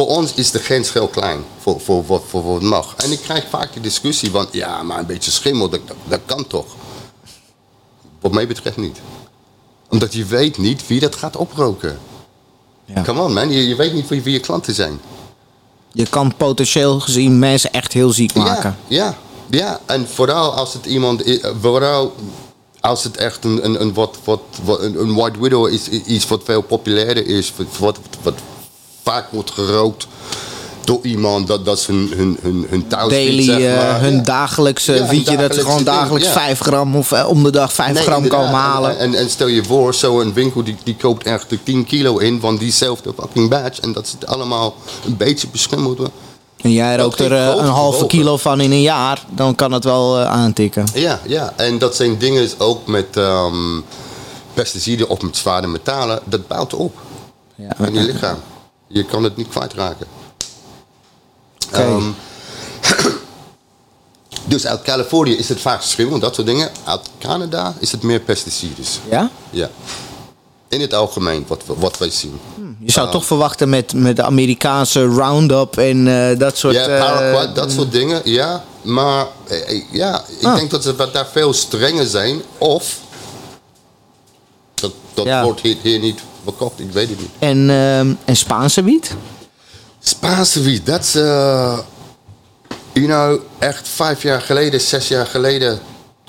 voor ons is de grens heel klein voor, voor, voor, voor wat mag. En ik krijg vaak de discussie van ja, maar een beetje schimmel, dat, dat, dat kan toch? Wat mij betreft niet. Omdat je weet niet wie dat gaat oproken. Ja. Come on man, je, je weet niet wie, wie je klanten zijn. Je kan potentieel gezien mensen echt heel ziek maken. Ja, ja, ja. En vooral als het iemand is, vooral als het echt een, een, een, wat, wat, wat, een, een White Widow is, iets wat veel populairder is, wat, wat vaak wordt gerookt door iemand, dat, dat is hun, hun, hun, hun Daily, zeg eh, maar. hun Ja. dagelijkse Ja, wietje, dat ze gewoon dagelijks ja. 5 gram of eh, om de dag 5 Nee, gram komen halen. En, en stel je voor, zo'n winkel die, die koopt echt er 10 kilo in van diezelfde fucking badge. En dat zit allemaal een beetje beschimmeld. En jij rookt er eh, een halve kilo van in een jaar, dan kan het wel aantikken. Ja, ja, en dat zijn dingen ook met ehm, pesticiden of met zware metalen. Dat bouwt op Ja. in je lichaam. Je kan het niet kwijtraken. Ehm, dus uit Californië is het vaak schimmel, dat soort dingen. Uit Canada is het meer pesticiden. Ja? Ja. In het algemeen, wat, wat wij zien. Je zou toch verwachten met, met de Amerikaanse Roundup en eh, dat soort... Ja, eh, paraquat, dat soort dingen, ja. Maar eh, ja, ik Ah. denk dat ze daar veel strenger zijn. Of dat, dat Ja. wordt hier, hier niet ik weet het niet. en, ehm, en Spaanse wiet? Spaanse wiet, dat is, eh, you know, echt vijf jaar geleden, zes jaar geleden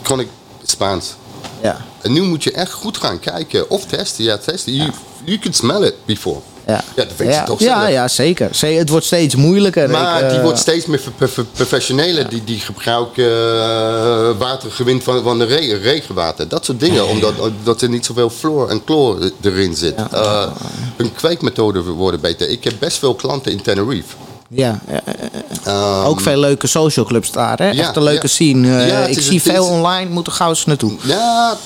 kon ik Spaans. Ja. En nu moet je echt goed gaan kijken of testen. Ja, testen. You, you could smell it before. Ja, Ja, dat weet ja. je toch Ja, zelf. ja zeker. Het wordt steeds moeilijker. Maar Ik, die eh, wordt steeds meer pro- pro- professionele. Die, die gebruiken eh, watergewind van, van de re- regenwater. Dat soort dingen. Omdat, omdat er niet zoveel fluor en chloor erin zit. Eh, hun kweekmethoden worden beter. Ik heb best veel klanten in Tenerife. Ja. Ehm, ook veel leuke social clubs daar. Hè? Echt een leuke scene. Eh, ik zie veel online, moet er gauw eens naartoe. Ja,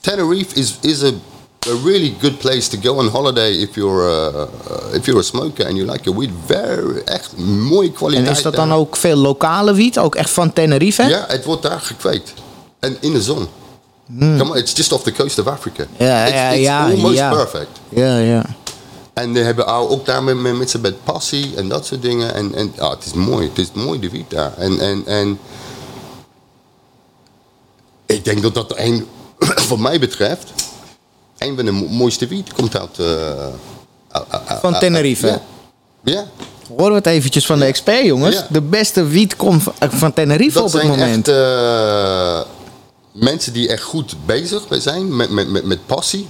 Tenerife is, is a, a really good place to go on holiday if you're, uh, uh, if you're a smoker and you like your weed. Very, echt mooie En kwaliteit. is dat dan ook veel lokale wiet? Ook echt van Tenerife? Ja, het wordt daar gekweekt. En in de zon. Come on, it's just off the coast of Africa. Ja, it's, ja, it's ja, almost ja. perfect. Ja, ja. En die hebben ook daar met, met, met passie en dat soort dingen. En, en ja, het is mooi. Het is mooi de wiet daar. En, en, en ik denk dat dat een, wat mij betreft, een van de mo- mooiste wiet komt uit... eh, uit- uit- Van Tenerife. Ja. ja. Horen we het eventjes van de expert, jongens. Ja. De beste wiet komt van- Tenerife Dat op het zijn moment. echt eh, mensen die echt goed bezig zijn met, met, met, met passie.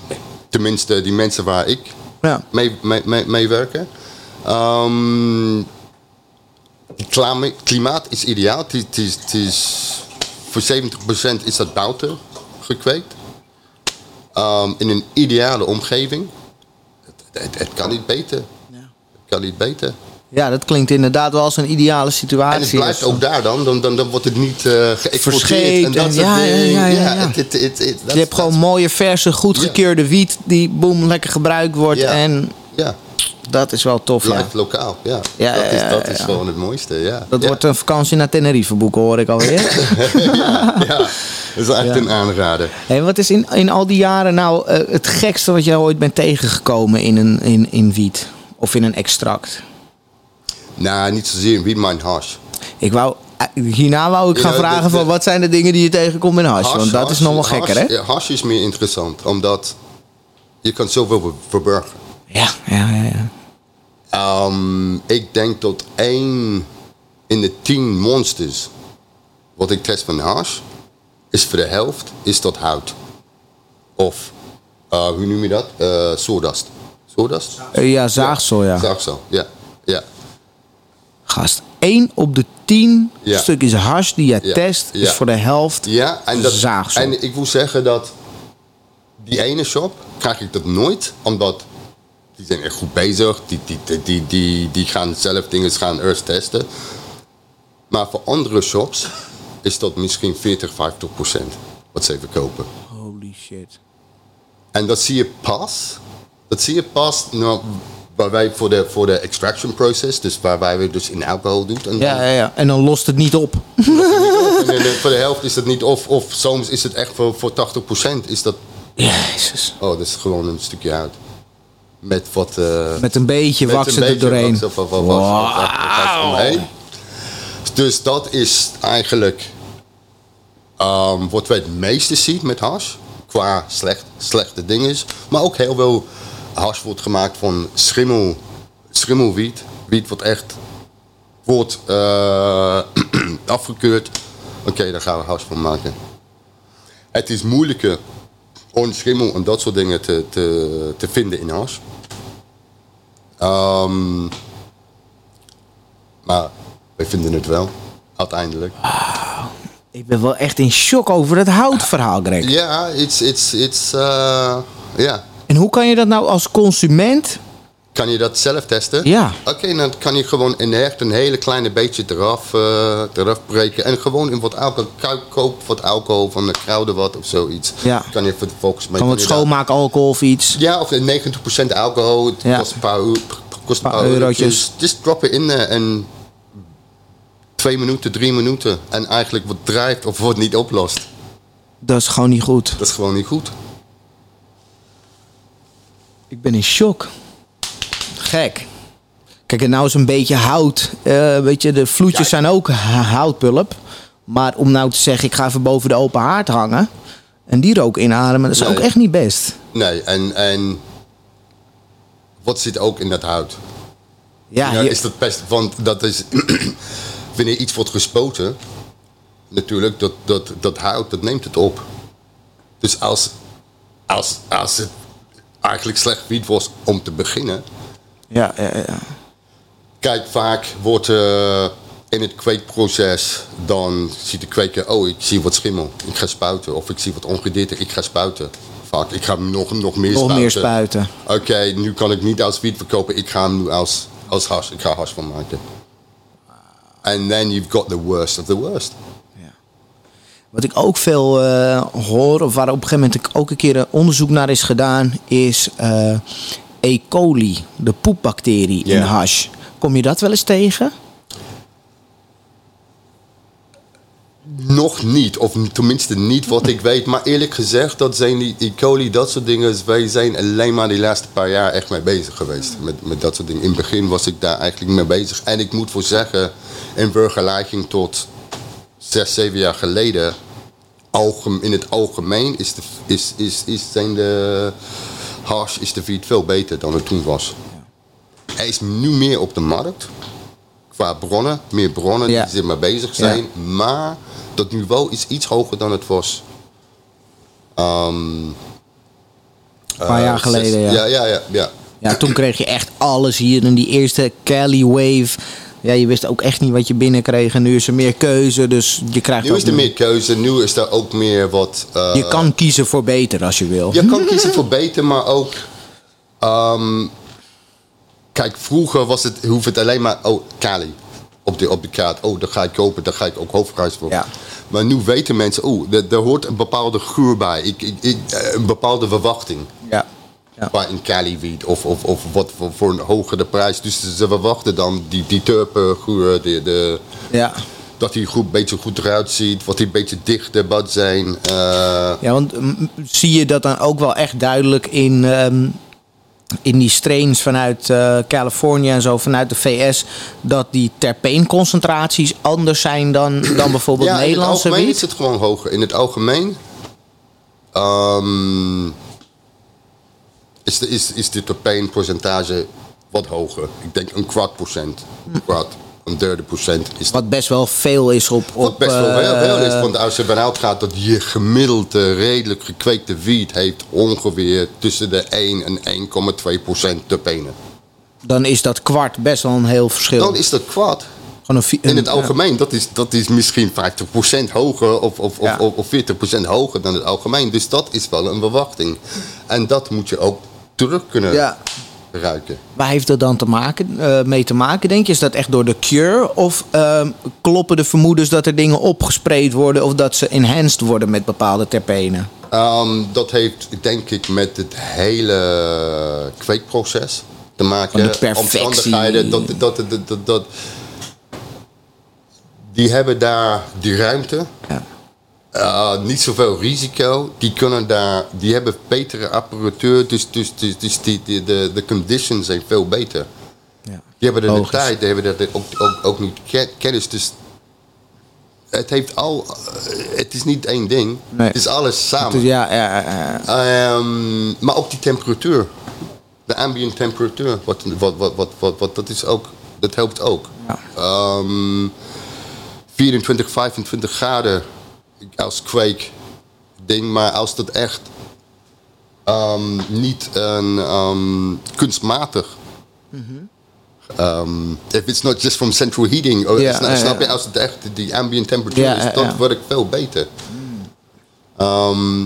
Tenminste, die mensen waar ik Ja. mee, mee, mee, mee werken. Ehm, klimaat is ideaal. Het is, het is, het is, voor 70% is dat buiten gekweekt. Ehm, in een ideale omgeving. Het, het, het kan niet beter. Het kan niet beter. Ja, dat klinkt inderdaad wel als een ideale situatie. En het blijft Dus- ook daar dan, dan, dan, dan wordt het niet eh geëxporteerd. Verscheept en dat en- soort ja, ja, dingen. ja, ja, ja. het- het- het- het- Je dat- hebt gewoon mooie, verse, goedgekeurde wiet die boem lekker gebruikt wordt. Ja. En Ja, dat is wel tof. Ja. blijft lokaal. Ja, Ja, dat is, ja, dat ja, is ja. gewoon het mooiste. Ja. Dat ja. wordt een vakantie naar Tenerife boeken, hoor ik alweer. ja, is echt Ja. een aanrader. en wat is in, in al die jaren nou eh, het gekste wat jij ooit bent tegengekomen in, een, in, in wiet? Of in een extract? Nou, niet zozeer in wiet, maar in hash. Ik wou, eh, hierna wou ik gaan vragen de- van wat zijn de dingen die je tegenkomt in hash? Want dat is nog wel gekker, hè? Hash is meer interessant, omdat je kan zoveel ver- verbergen. Ja, ja, ja. ja. Ehm, ik denk dat één in de tien monsters wat ik test van hash, is voor de helft is dat hout. Of, eh, hoe noem je dat? Eh sawdust. Sawdust? Eh, ja, zaagsel, ja. Zaagsel, ja. ja. Gast, 1 op de 10 Ja. stukjes hash die je Ja. test is Ja. voor de helft Ja, en, dat, zaagsel. en ik wil zeggen dat die ene shop krijg ik dat nooit, omdat die zijn echt goed bezig. Die, die, die, die, die, die gaan zelf dingen gaan eerst testen. Maar voor andere shops is dat misschien 40, 50 procent wat ze verkopen. Holy shit. En dat zie je pas. Dat zie je pas nou, waar wij voor de, voor de extraction process, dus waar wij we dus in alcohol doen. En Ja, ja, ja. En dan lost het niet op. En eh, voor de helft is dat niet, of, of soms is het echt voor, voor 80% is dat, Jezus. oh, dat is gewoon een stukje hout. Met wat... eh, Met een beetje een er doorheen. omheen. Dus dat is eigenlijk ehm, wat wij het meeste zien met hash. Qua slecht, slechte dingen. Maar ook heel veel hash wordt gemaakt van schimmel, schimmelwiet. Wiet wat echt wordt eh, afgekeurd. Oké, daar gaan we hash van maken. Het is moeilijker om schimmel en dat soort dingen te, te, te vinden in hash. Ehm, maar wij vinden het wel, uiteindelijk. Ik ben wel echt in shock over het houtverhaal, Greg. Ja, it's, it's, it's, eh, ja. En hoe kan je dat nou als consument... Kan je dat zelf testen? Ja. Oké, dan kan je gewoon in echt een hele kleine beetje eraf, eh, eraf breken. En gewoon in wat alcohol, ko- koop wat alcohol van de kruiden wat of zoiets. Ja. Kan je vervolgens wat kan je daar- schoonmaakalcohol of iets? Ja, of 90% alcohol. Het Ja. kost een paar, kost een Paar paar eurotjes. eurotjes. Just drop it in there en twee minuten, drie minuten. En eigenlijk wat drijft of wat niet oplost. Dat is gewoon niet goed. Dat is gewoon niet goed. Ik ben in shock. Gek. Kijk, en nou is een beetje hout. eh, weet je, de vloedjes Ja. zijn ook houtpulp. Maar om nou te zeggen, ik ga even boven de open haard hangen. En die rook inademen, dat is Nee. ook echt niet best. Nee, en, en wat zit ook in dat hout? Ja, Ja, je- is dat best, want dat is, wanneer iets wordt gespoten, natuurlijk, dat, dat, dat hout, dat neemt het op. Dus als, als, als het eigenlijk slecht wiet was om te beginnen, ja, ja, ja. Kijk, vaak wordt eh, in het kweekproces, dan ziet de kweker, oh, ik zie wat schimmel, ik ga spuiten. Of ik zie wat ongedierte, ik ga spuiten. Vaak, ik ga hem nog, nog meer Nog spuiten. meer spuiten. Oké, nu kan ik niet als wiet verkopen, ik ga hem nu als, als hash, ik ga hash van maken. And then you've got the worst of the worst. Wat ik ook veel eh, hoor, of waar op een gegeven moment ik ook een keer een onderzoek naar is gedaan, is eh, E. coli, de poepbacterie in Ja. hash. Kom je dat wel eens tegen? Nog niet, of tenminste niet wat ik weet. Maar eerlijk gezegd, dat zijn die E. coli, dat soort dingen. Wij zijn alleen maar die laatste paar jaar echt mee bezig geweest. Met, met dat soort dingen. In het begin was ik daar eigenlijk mee bezig. En ik moet voor zeggen, in vergelijking tot zes, zeven jaar geleden... in het algemeen is de, is, is, is zijn de hash, is de feed veel beter dan het toen was. Hij is nu meer op de markt. Qua bronnen, meer bronnen Ja. die er mee bezig zijn. Maar dat niveau is iets hoger dan het was. Ehm, Een paar eh, jaar geleden, ja. ja. Ja, ja, ja. Ja, toen kreeg je echt alles hier in die eerste Cali Wave. Ja, je wist ook echt niet wat je binnenkreeg. En nu is er meer keuze, dus je krijgt Nu is er meer keuze, nu is er ook meer wat... eh, Je kan kiezen voor beter als je wil. Je kan kiezen voor beter, maar ook. ehm, kijk, vroeger was het, hoeft het alleen maar. Oh, Kali. Op de, op de kaart. Oh, dat ga ik kopen, daar ga ik ook hoofdprijs voor. Ja. Maar nu weten mensen, oh, er, hoort een bepaalde geur bij. Ik, ik, ik, eh, een bepaalde verwachting. Ja. ja. Bij een Cali wiet of, of, of wat voor, voor een hogere prijs. Dus ze verwachten dan die, die turpengeur, de, de, ja. dat hij goed, een beetje goed eruit ziet. Wat hij een beetje dichter bad zijn. eh, Ja, want mm, zie je dat dan ook wel echt duidelijk in, ehm, in die strains vanuit eh, Californië en zo, vanuit de VS, dat die terpeenconcentraties anders zijn dan, dan bijvoorbeeld ja, Nederlandse in het algemeen wiet? is het gewoon hoger. In het algemeen ehm, is, de, is, is de terpeenpercentage wat hoger. Ik denk een kwart procent. Een kwart, een derde procent. Is Wat best wel veel is op. wat op best wel eh, heel veel is. Want als je ervan uitgaat dat je gemiddelde redelijk gekweekte wiet heeft ongeveer tussen de 1 en 1,2 procent terpenen. dan is dat kwart best wel een heel verschil. Dan is dat kwart. Een In het een- algemeen, dat is, dat is misschien 50% hoger of, of, Ja. of, of 40% hoger dan het algemeen. Dus dat is wel een verwachting. En dat moet je ook terug kunnen Ja. Ruiken. Waar heeft dat dan te maken, eh, mee te maken, denk je? Is dat echt door de cure? Of ehm, kloppen de vermoedens dat er dingen opgespreid worden... of dat ze enhanced worden met bepaalde terpenen? Ehm, dat heeft denk ik met het hele kweekproces te maken. Van de perfectie. Omstandigheden, dat, dat, dat, dat, dat- die hebben daar die ruimte. Ja. Uh, niet zoveel risico. Die kunnen daar, die hebben betere apparatuur, dus, dus, dus, dus die, die, de, de conditions zijn veel beter. Ja. Die hebben er de tijd, die hebben er ook, ook, ook niet ke- kennis. Dus het heeft al, eh, het is niet één ding. Nee. Het is alles samen. Ja, ja. Ehm, maar ook die temperatuur. De ambient temperatuur. Wat, wat, wat, wat, wat, wat, dat is ook, dat helpt ook. Ja. Ehm, 24, 25 graden als kweek ding. Maar als dat echt ehm, niet een ehm, kunstmatig... Um, if it's not just from central heating, oh, Ja, snap, ja, snap je, als het echt die ambient temperatuur Ja, is, word ik veel beter. Ehm,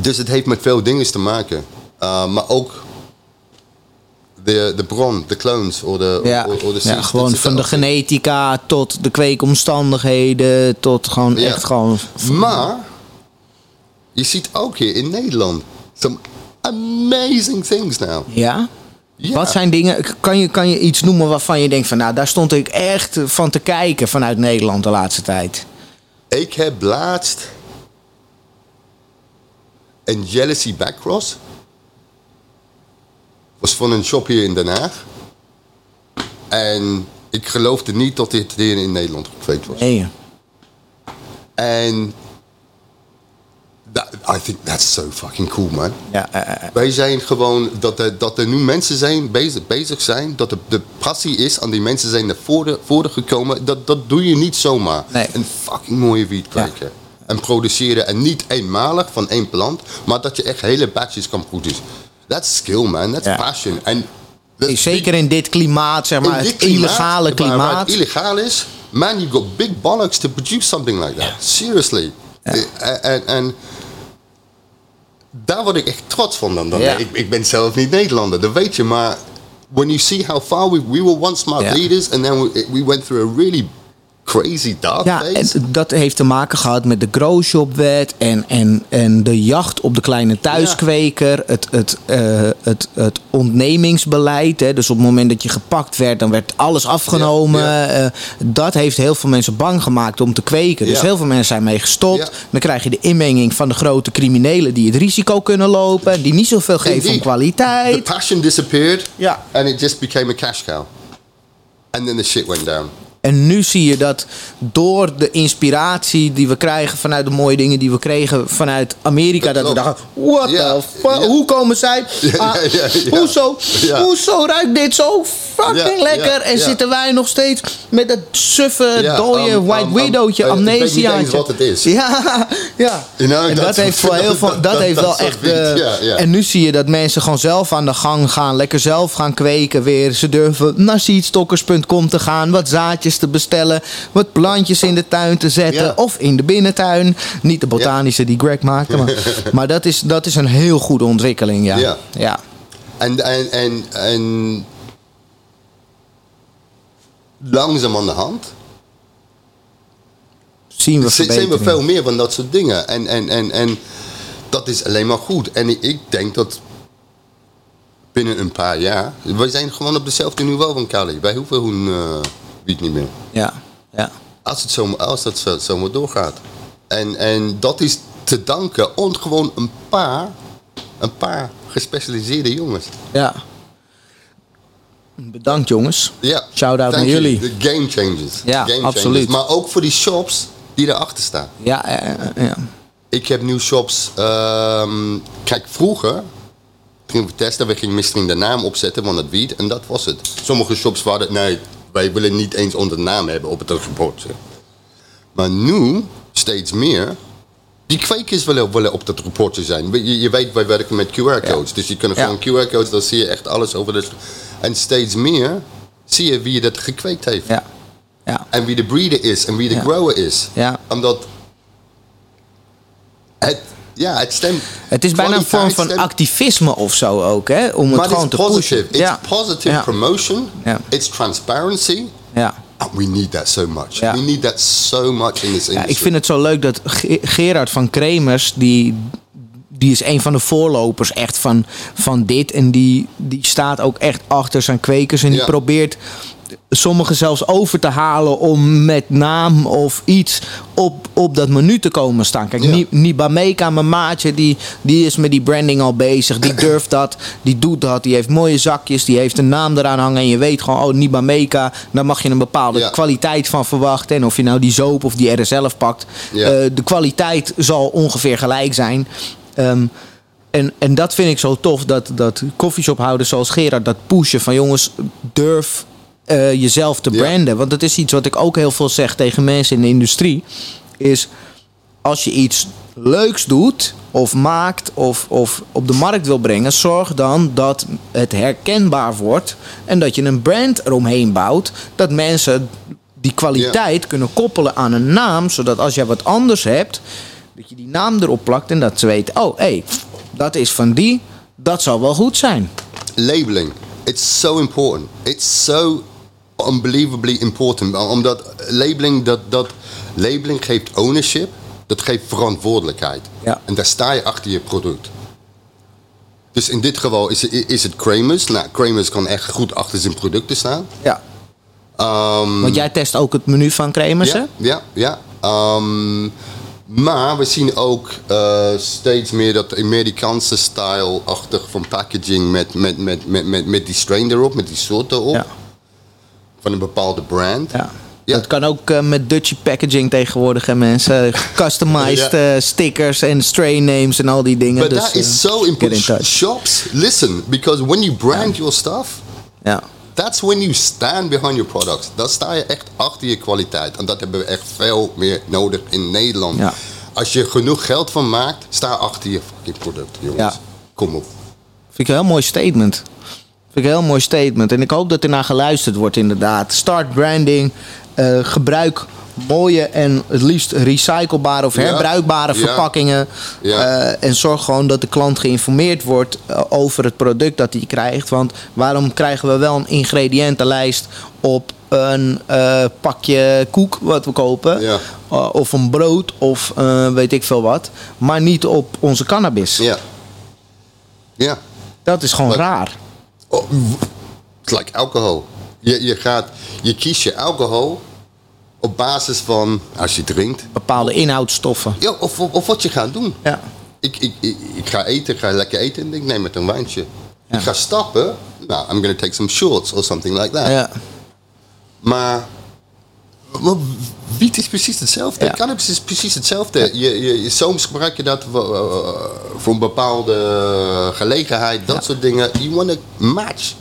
dus het heeft met veel dingen te maken. Uh, maar ook de, de bron, de clones of de, Ja, de ja, gewoon van de in. genetica tot de kweekomstandigheden, tot gewoon Ja. echt gewoon... Maar je ziet ook hier in Nederland some amazing things now. Ja? Ja. Wat zijn dingen, kan je, kan je iets noemen waarvan je denkt van nou, daar stond ik echt van te kijken vanuit Nederland de laatste tijd? Ik heb laatst een Jealousy Backcross. Was van een shop hier in Den Haag. En ik geloofde niet dat dit hier in Nederland gekweekt was. Nee. En that, I think that's so fucking cool, man. Ja, eh, eh, Wij zijn gewoon, dat er, dat er nu mensen zijn bezig, bezig zijn, dat de, de passie is aan die mensen zijn naar voren, voren gekomen. Dat, dat doe je niet zomaar. Nee. Een fucking mooie wiet kweken. En produceren. En niet eenmalig van één plant, maar dat je echt hele batches kan produceren. That's skill, man. That's Ja. passion. En Zeker in dit klimaat, zeg maar, het illegale waar klimaat. het illegaal is, man, you got big bollocks to produce something like that. Seriously. Eh, En, en daar word ik echt trots van dan. Ik, ik ben zelf niet Nederlander, dat weet je, maar when you see how far we, we were once smart leaders and then we, we went through a really crazy dark Ja, en dat heeft te maken gehad met de growshop-wet en, en, en de jacht op de kleine thuiskweker. Het, het, eh, het, het ontnemingsbeleid. Hè. Dus op het moment dat je gepakt werd, dan werd alles afgenomen. Ja, Eh, dat heeft heel veel mensen bang gemaakt om te kweken. Dus heel veel mensen zijn mee gestopt. Dan krijg je de inmenging van de grote criminelen die het risico kunnen lopen. Die niet zoveel geven om Indeed. kwaliteit. The passion disappeared Ja. and it just became a cash cow. And then the shit went down. En nu zie je dat door de inspiratie die we krijgen vanuit de mooie dingen die we kregen vanuit Amerika, Dat we dachten: what Ja, the fuck? ja. Hoe komen zij? Ah, ja. Hoezo, hoezo ruikt dit zo fucking lekker? en zitten wij nog steeds met dat suffe, dode um, White um, Widowtje, um, ik weet wat het is. Ja, ja. You know, en dat, dat- heeft voor heel veel, dat, dat- heeft wel echt. eh. En nu zie je dat mensen gewoon zelf aan de gang gaan, lekker zelf gaan kweken weer. Ze durven naar seedstockers.com te gaan, wat zaadjes te bestellen, wat plantjes in de tuin te zetten Ja. of in de binnentuin. Niet de botanische die Greg maakte, maar, maar dat, is, dat is een heel goede ontwikkeling, ja. Ja. ja. En, en, en, en langzaam aan de hand Zien we zijn we veel meer van dat soort dingen. En, en, en, en dat is alleen maar goed. En ik, denk dat binnen een paar jaar... We zijn gewoon op dezelfde niveau van Cali. Wij hoeven hun uh, wiet niet meer. Ja, ja. Als, het zo, als dat zo, zomaar doorgaat. En, en dat is te danken aan gewoon een paar, een paar gespecialiseerde jongens. ja. Bedankt jongens. Ja. Shout-out naar you. jullie. De game changers. Ja, game absoluut. Maar ook voor die shops die erachter staan. Ja, ja. Ik heb nu shops. ehm, kijk, vroeger gingen we testen. We gingen misschien de naam opzetten van het wiet. En dat was het. Sommige shops waren nee, wij willen niet eens onze naam hebben op het rapport. Maar nu, steeds meer. Die kwekers willen, willen op dat rapportje zijn. Je, je weet, wij werken met QR-codes. Dus je kunt Ja. gewoon QR-codes, dan zie je echt alles over de... En steeds meer zie je wie dat gekweekt heeft. ja. ja. En wie de breeder is en wie de grower is. Ja. Omdat het, ja, het stemt. Het is bijna een vorm van activisme of zo ook, hè? Om het gewoon te positive. pushen. It's positive ja. promotion. Ja. It's transparency. Ja. And we need that so much. Ja. We need that so much in this industry. ja, ik vind het zo leuk dat Ge- Gerard van Kremers, die, die is een van de voorlopers echt van, van dit. En die, die staat ook echt achter zijn kwekers. En die probeert sommigen zelfs over te halen om met naam of iets op, op dat menu te komen staan. Kijk, Ja. Ni- Nibameka, mijn maatje, die, die is met die branding al bezig. Die durft dat, die doet dat. Die heeft mooie zakjes, die heeft een naam eraan hangen. En je weet gewoon, oh, Nibameka, daar mag je een bepaalde Ja. kwaliteit van verwachten. En of je nou die zoop of die RSLF pakt, Ja. eh, de kwaliteit zal ongeveer gelijk zijn. Ehm, en, en dat vind ik zo tof, dat, dat koffieshophouders zoals Gerard dat pushen. Van jongens, durf eh, jezelf te Ja. branden. Want dat is iets wat ik ook heel veel zeg tegen mensen in de industrie. Is als je iets leuks doet of maakt of, of op de markt wil brengen... zorg dan dat het herkenbaar wordt. En dat je een brand eromheen bouwt. Dat mensen die kwaliteit kunnen koppelen aan een naam. Zodat als je wat anders hebt, dat je die naam erop plakt... en dat ze weten, oh hé, hey, dat is van die. Dat zal wel goed zijn. Labeling. It's so important. It's so unbelievably important. Omdat labeling, dat, dat, labeling geeft ownership. Dat geeft verantwoordelijkheid. Ja. En daar sta je achter je product. Dus in dit geval is, het- is het Kramers. Nou, Kramers kan echt goed achter zijn producten staan. Ja. Ehm, Want jij test ook het menu van Kremers, hè? ja, ja, ja. Ehm, maar we zien ook eh, steeds meer dat Amerikaanse style-achtig van packaging met, met, met, met, met, met die strain erop, met die soort erop. Ja. Van een bepaalde brand. Ja. Ja. Dat kan ook eh, met Dutchy packaging tegenwoordig, hè, mensen. Customized eh, stickers en strain names en al die dingen. But dus, that eh, is so get important. Shops, listen, because when you brand your stuff, Ja. that's when you stand behind your products. Dan sta je echt achter je kwaliteit. En dat hebben we echt veel meer nodig in Nederland. Ja. Als je genoeg geld van maakt, sta achter je fucking product, jongens. Ja. Kom op. Vind ik een heel mooi statement. Vind ik een heel mooi statement. En ik hoop dat er naar geluisterd wordt, inderdaad. Start branding. eh, gebruik mooie en het liefst recyclebare of herbruikbare Ja. verpakkingen. Ja. Eh, en zorg gewoon dat de klant geïnformeerd wordt eh, over het product dat hij krijgt. Want waarom krijgen we wel een ingrediëntenlijst op een pakje koek wat we kopen? Uh, of een brood of weet ik veel wat. Maar niet op onze cannabis. Ja. Ja. Dat is gewoon raar. Oh, it's like alcohol. Je, je, gaat, je kiest je alcohol op basis van, als je drinkt, Bepaalde inhoudstoffen. ja, of, of, of wat je gaat doen. Ja. Ik, ik, ik, ik ga eten, ga lekker eten en ik neem met een wijntje. Ja. Ik ga stappen, nou, I'm gonna take some shorts or something like that. Ja. Maar, maar wiet is precies hetzelfde. Ja. Cannabis is precies hetzelfde. Je, soms gebruik je dat voor, eh, een bepaalde gelegenheid, dat soort dingen. You want to match.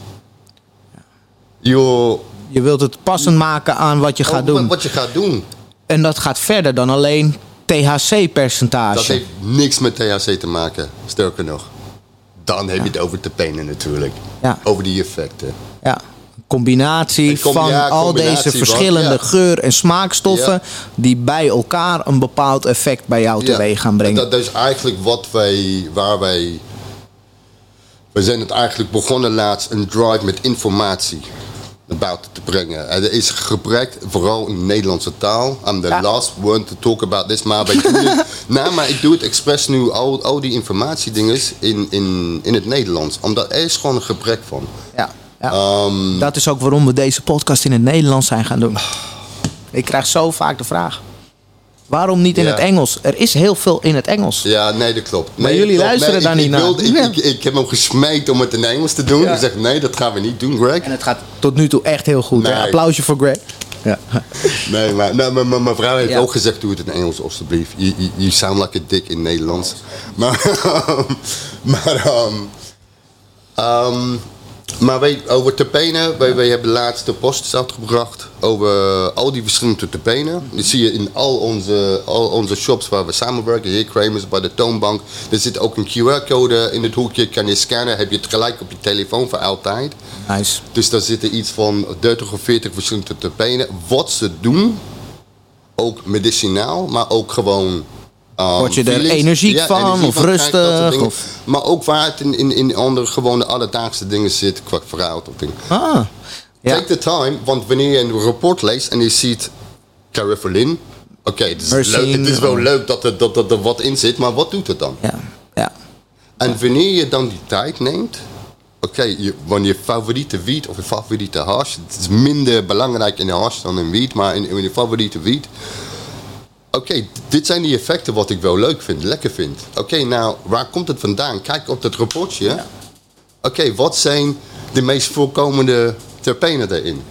Je wilt het passend maken aan wat je gaat oh, doen. Wat je gaat doen. En dat gaat verder dan alleen Dat THC-percentage. heeft niks met THC te maken. Sterker nog. Dan heb je het over terpenen natuurlijk. Ja. Over die effecten. Ja. Combinatie van ja, al combinatie deze verschillende ja. geur- en smaakstoffen... Ja. die bij elkaar een bepaald effect bij jou teweeg gaan brengen. Dat, dat is eigenlijk wat wij, waar wij... We zijn het eigenlijk begonnen laatst een drive met informatie naar buiten te brengen. En Er is gebrek, vooral in de Nederlandse taal. I'm the last one to talk about this, maar, wij doen het, nou, maar ik doe het expres nu, al, al die informatiedingen in, in, in het Nederlands. Omdat er is gewoon een gebrek van. Ja. Ja. Ehm, dat is ook waarom we deze podcast in het Nederlands zijn gaan doen. Ik krijg zo vaak de vraag... waarom niet in het Engels? Er is heel veel in het Engels. Ja, nee, dat klopt. Maar jullie klopt. luisteren daar ik, niet ik naar. wilde- ik, Ja. ik, ik heb hem gesmeekt om het in Engels te doen. Ja. Ik zeg, nee, dat gaan we niet doen, Greg. En het gaat tot nu toe echt heel goed. Nee. Applausje voor Greg. Ja. Nee, maar nou, mijn- mijn mijn vrouw heeft Ja. ook gezegd, doe het in Engels alstublieft. You, you sound like a dick in Nederlands. Maar, maar, ehm, ehm, maar wij, over terpenen, wij, wij hebben de post uitgebracht over al die verschillende terpenen. Die zie je in al onze, al onze shops waar we samenwerken. Hier Kramers, bij de Toonbank. Er zit ook een QR-code in het hoekje. Kan je scannen, heb je het gelijk op je telefoon voor altijd. Nice. Dus daar zitten iets van 30 of 40 verschillende terpenen. Wat ze doen, ook medicinaal, maar ook gewoon. Um, Word je er energiek van, energie of rustig, of- Maar ook waar het in, in, in andere gewone alledaagse dingen zit, qua verhaal of dingen. Ah. Ja. Take the time, want wanneer je een rapport leest en je ziet Carifalin, oké, het, is leuk- het is wel of- leuk dat er, dat, dat er wat in zit, maar wat doet het dan? Ja. Ja. En wanneer je dan die tijd neemt, oké, je wanneer je favoriete wiet of je favoriete hash, het is minder belangrijk in de hash dan in wiet, maar in, in je favoriete wiet. Oké, dit zijn die effecten wat ik wel leuk vind, lekker vind. Oké, nou, waar komt het vandaan? Kijk op dat rapportje. Oké, wat zijn de meest voorkomende terpenen erin?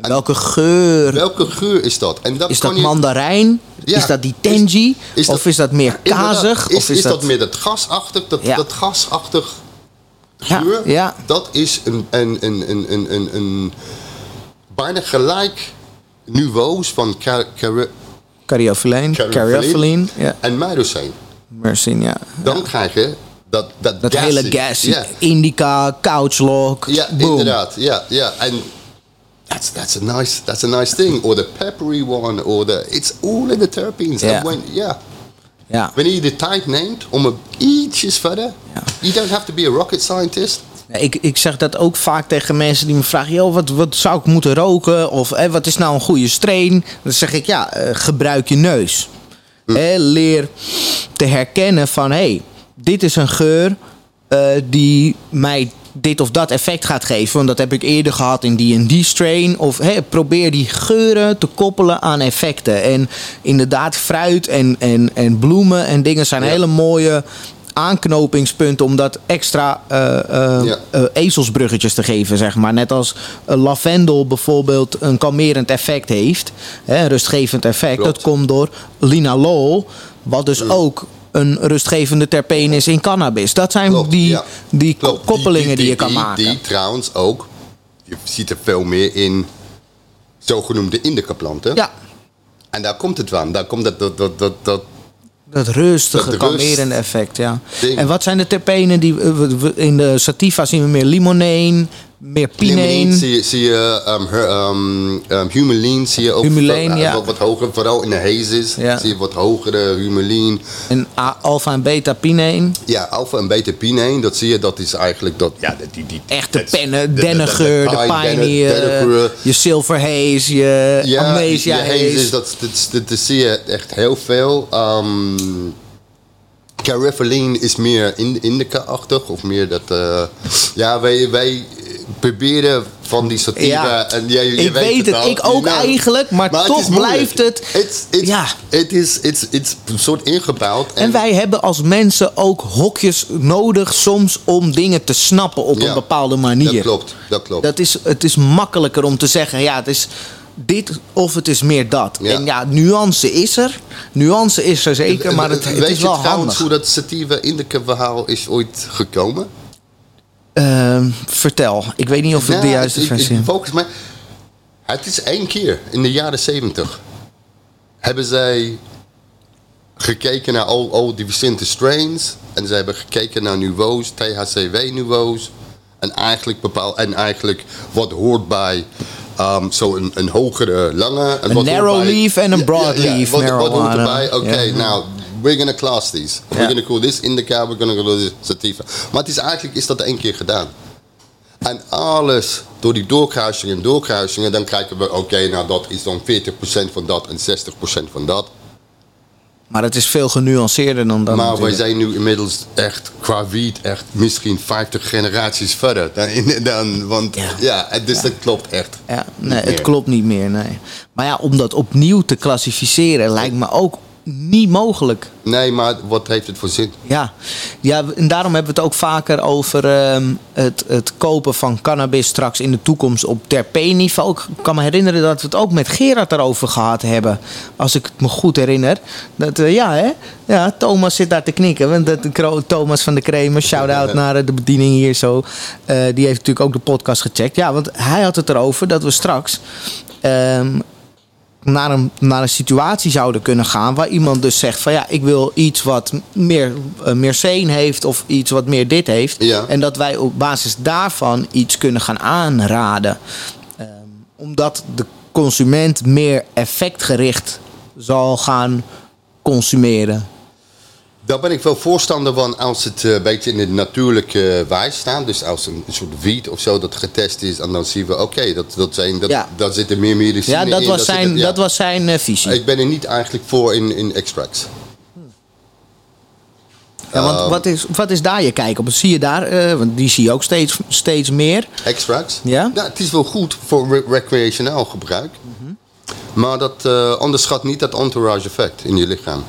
En welke geur? Welke geur is dat? En dat Is dat je- mandarijn? Ja. Is dat die? Is of is dat meer kazig? Is, of is, dat, meer dat gasachtig? Dat, Ja. dat gasachtig geur? ja. Dat is een, een, een, een, een, een, een bijna gelijk niveaus van car, car, Cariophyllene, Cariophyllene. cariophyllene, ja. en myrocene. Mercine, ja. Dan krijg je dat, dat, Dat gassy. hele gas, Ja, indica, couchlock, ja boom. inderdaad. Ja, ja. En that's, that's, a nice, that's a nice thing. Or the peppery one. Or the, it's all in the terpenes. And when, ja. Ja. Wanneer je de tijd neemt om ietsjes verder. Ja. You don't have to be a rocket scientist. Ik, ik zeg dat ook vaak tegen mensen die me vragen: joh, wat, wat zou ik moeten roken? Of eh, wat is nou een goede strain? Dan zeg ik: ja, eh, gebruik je neus. Hm. Eh, leer te herkennen van: hé, hey, dit is een geur eh, die mij dit of dat effect gaat geven. Want dat heb ik eerder gehad in die en die strain. Of probeer die geuren te koppelen aan effecten. En inderdaad, fruit en, en, en bloemen en dingen zijn Ja. hele mooie aanknopingspunten om dat extra Ja. eh, ezelsbruggetjes te geven, zeg maar. Net als lavendel bijvoorbeeld een kalmerend effect heeft, hè, een rustgevend effect. Klopt. Dat komt door linalol, wat dus ook een rustgevende terpeen is in cannabis. Dat zijn Klopt, die, ja. die Klopt. koppelingen die, je kan maken. Die trouwens ook, je ziet er veel meer in zogenoemde indica planten. ja, En daar komt het van. Daar komt dat, dat, dat, dat, dat dat rustige, Dat rust- kalmerende effect, ja. ding. En wat zijn de terpenen die... eh, In de sativa zien we meer limoneen, meer pineen. zie je, zie je um, her, um, um, zie je ook wat, ja. wat, wat hoger, vooral in de hazes Ja. zie je wat hogere humulene. En a- alpha en beta pineen. Ja, alpha en beta pinene, dat zie je, dat is eigenlijk dat, ja, die, die, Echte pennen, de- de- de- dennengeur, de dennengeur. je silver haze, je Ja, amnesia hazes, haze. dat, dat, dat, dat zie je echt heel veel. Um, Carifoline is meer in, indica-achtig, of meer dat... eh, ja, wij, wij proberen van die sativa... Ja, en jij, je ik weet het, ik ook know. eigenlijk, maar toch blijft het- It's, it's, Ja. Het is it's, it's een soort ingebouwd. En wij hebben als mensen ook hokjes nodig soms om dingen te snappen op Ja, een bepaalde manier. Dat klopt, dat klopt. Dat is, het is makkelijker om te zeggen, ja, het is dit of het is meer dat. Ja. En ja, nuance is er. Nuance is er zeker, maar het, het Weet is je wel trouwens handig. hoe dat sativa indica verhaal is ooit gekomen? Ehm, vertel, ik weet niet of het de Ja, juiste ik- ik- versie is. Volgens mij, het is één keer in de jaren zeventig. Hebben zij gekeken naar al, al die verschillende strains. En ze hebben gekeken naar niveaus, THCW-niveaus. En eigenlijk bepaald, en eigenlijk wat hoort bij um, zo'n een, hogere lange. En Een narrow leaf en een broad leaf Wat, wat hoort marijuana. erbij? Oké, Ja. nou, we're gonna class these. We're gonna call this indica, we're gonna call this sativa. Maar het is eigenlijk is dat één keer gedaan. En alles door die doorkruisingen en doorkruisingen, dan krijgen we, oké, nou dat is dan 40% van dat en 60% van dat. Maar het is veel genuanceerder dan dat. maar wij zijn nu inmiddels echt qua wiet echt misschien 50 generaties verder. Dan, dan, want Ja. dus dat klopt echt. Ja, nee, het klopt niet meer, nee. Maar ja, om dat opnieuw te klassificeren lijkt me ook niet mogelijk. Nee, maar wat heeft het voor zin? Ja, ja en daarom hebben we het ook vaker over ehm, het, het kopen van cannabis straks in de toekomst op terpeenniveau. Ik kan me herinneren dat we het ook met Gerard erover gehad hebben. Als ik het me goed herinner. Dat, eh, ja, hè? Ja, Thomas zit daar te knikken. Want dat, Thomas van de Kremer, shout-out naar de bediening hier zo. Eh, die heeft natuurlijk ook de podcast gecheckt. Ja, want hij had het erover dat we straks... ehm, naar een, naar een situatie zouden kunnen gaan waar iemand dus zegt van ja, ik wil iets wat meer, eh, meer zeen heeft of iets wat meer dit heeft. Ja. En dat wij op basis daarvan iets kunnen gaan aanraden. Ehm, omdat de consument meer effectgericht zal gaan consumeren. Daar ben ik wel voorstander van als het eh, een beetje in de natuurlijke wijze staat. Dus als een soort wiet of zo dat getest is. En dan zien we, oké, dat, dat, zijn, dat, Ja. daar zitten meer medicine Ja, dat in. was zijn, ja. dat was zijn eh, visie. Ik ben er niet eigenlijk voor in, in extracts. Ja, want Ehm. wat, is, wat is daar je kijk op? Zie je daar, eh, want die zie je ook steeds, steeds meer. Extracts? Ja? het is wel goed voor re- recreationeel gebruik. Maar dat eh, onderschat niet dat entourage effect in je lichaam.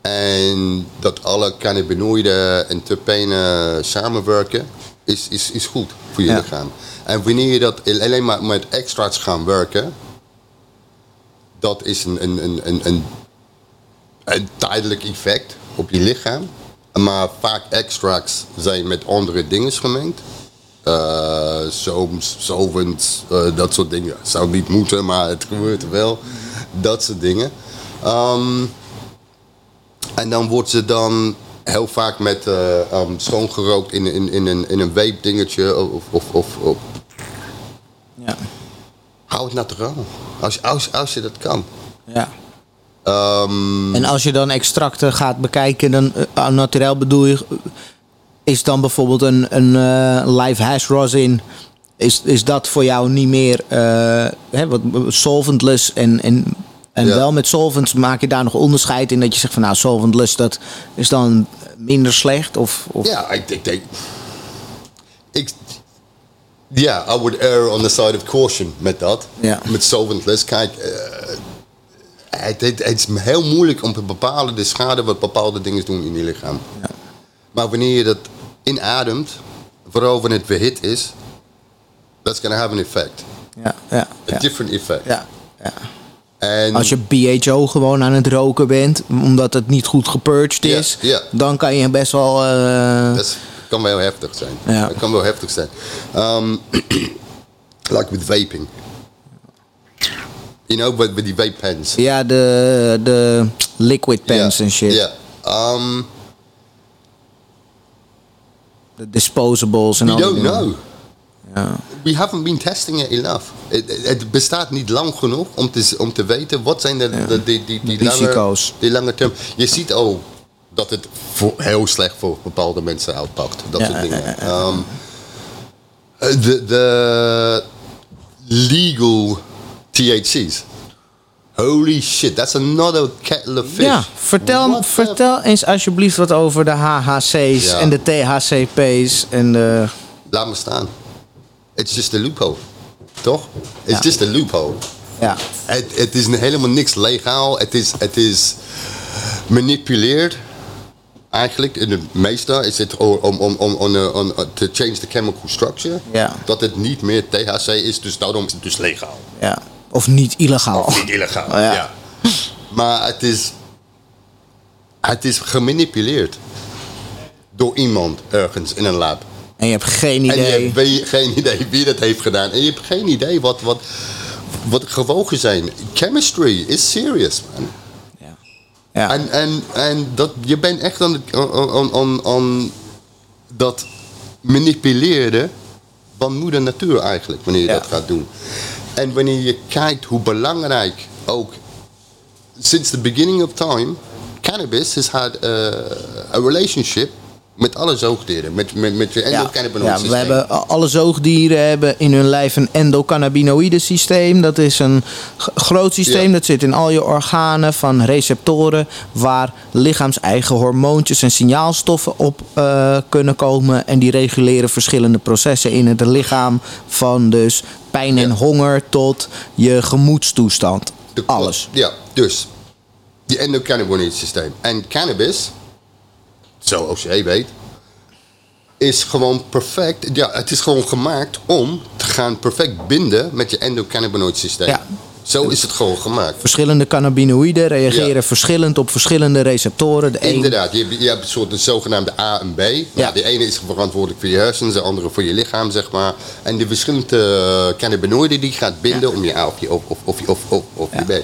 En dat alle cannabinoïden en terpenen samenwerken is, is, is goed voor je Ja. lichaam. En wanneer je dat alleen maar met extracts gaan werken, dat is een, een, een, een, een, een tijdelijk effect op je lichaam. Maar vaak extracts zijn met andere dingen gemengd. Eh soms, solvents, eh, dat soort dingen. Zou niet moeten, maar het gebeurt wel. Dat soort dingen. Ehm, dan wordt ze dan heel vaak met eh um, schoongerookt in, in, in, een, in een vape dingetje. Of, of, of, of. Ja. Hou het naturaal. Als, als, als je dat kan. ja. Ehm, En als je dan extracten gaat bekijken, dan uh, naturel bedoel je, eh, is dan bijvoorbeeld een, een eh, live hash rosin, is, is dat voor jou niet meer eh, hè, wat, solventless en, en, en Ja. wel met solvents maak je daar nog onderscheid in dat je zegt van nou solventless dat is dan minder slecht of, of Ja, ik denk. Ik, ja, I would err on the side of caution met dat. Ja. Met solventless. Kijk, eh, het, het, het is heel moeilijk om te bepalen de schade wat bepaalde dingen doen in je lichaam. Ja. Maar wanneer je dat inademt, vooral wanneer het verhit is, that's gonna have an effect. ja, ja, A ja, different effect. ja, ja. En Als je BHO gewoon aan het roken bent, omdat het niet goed gepurged is, ja. dan kan je best wel. eh, dat kan wel heftig zijn. Ja. Dat kan wel heftig zijn. Um, like with vaping. You know, with, with die vape pens. Ja, de, de liquid pens Ja, en shit. Ja. Um, De disposables en we al die don't dingen. We haven't been testing it enough. Het, het bestaat niet lang genoeg om te, om te weten wat zijn de, de, die, die, die, Risico's. Lange, die lange term. Je ziet ook dat het voor, heel slecht voor bepaalde mensen uitpakt. Dat soort dingen. Ehm, de, de legal THC's. Holy shit, that's another kettle of fish. Ja, vertel, What the- vertel eens alsjeblieft wat over de HHC's Ja. en de THCP's en de... Laat me staan. It's just a loophole. Toch? It's Ja. just a loophole. Ja, Het, het is helemaal niks legaal. Het is, het is manipuleerd. Eigenlijk, in de meeste is het om, om, om, om, om, om- om to change the chemical structure. Ja. Dat het niet meer THC is, dus daarom is het dus legaal. ja. Of niet illegaal. Of niet illegaal. Oh, ja. ja. Maar het is, het is gemanipuleerd. Door iemand ergens in een lab. En je hebt geen En je idee. hebt we- geen idee wie dat heeft gedaan. En je hebt geen idee wat, wat, wat de gevolgen zijn. Chemistry is serious, man. Ja. Ja. En, en, en dat, je bent echt aan, aan, aan, aan, dat manipuleren van moeder natuur eigenlijk, wanneer je Ja. dat gaat doen. En wanneer je kijkt hoe belangrijk ook, since the beginning of time, cannabis has had a, a relationship met alle zoogdieren, met, met, met je Ja, we systeem. hebben alle zoogdieren hebben in hun lijf een endocannabinoïde systeem. Dat is een groot systeem. Ja. Dat zit in al je organen van receptoren waar lichaams-eigen hormoontjes en signaalstoffen op eh, kunnen komen. En die reguleren verschillende processen in het lichaam. Van dus pijn en Ja. honger tot je gemoedstoestand. De- Alles. Ja, dus die endocannabinoid systeem. En cannabis, zoals jij weet, is gewoon perfect. Ja, het is gewoon gemaakt om te gaan perfect binden met je endocannabinoid systeem. Ja. Zo is het gewoon gemaakt. Verschillende cannabinoïden reageren Ja. verschillend op verschillende receptoren. De een Inderdaad, je hebt, je hebt een soort een zogenaamde A en B. Ja. Ja. De ene is verantwoordelijk voor je hersens, de andere voor je lichaam, zeg maar. En de verschillende cannabinoïden die gaat binden om je A of je, of, of, of, of, of, of je B.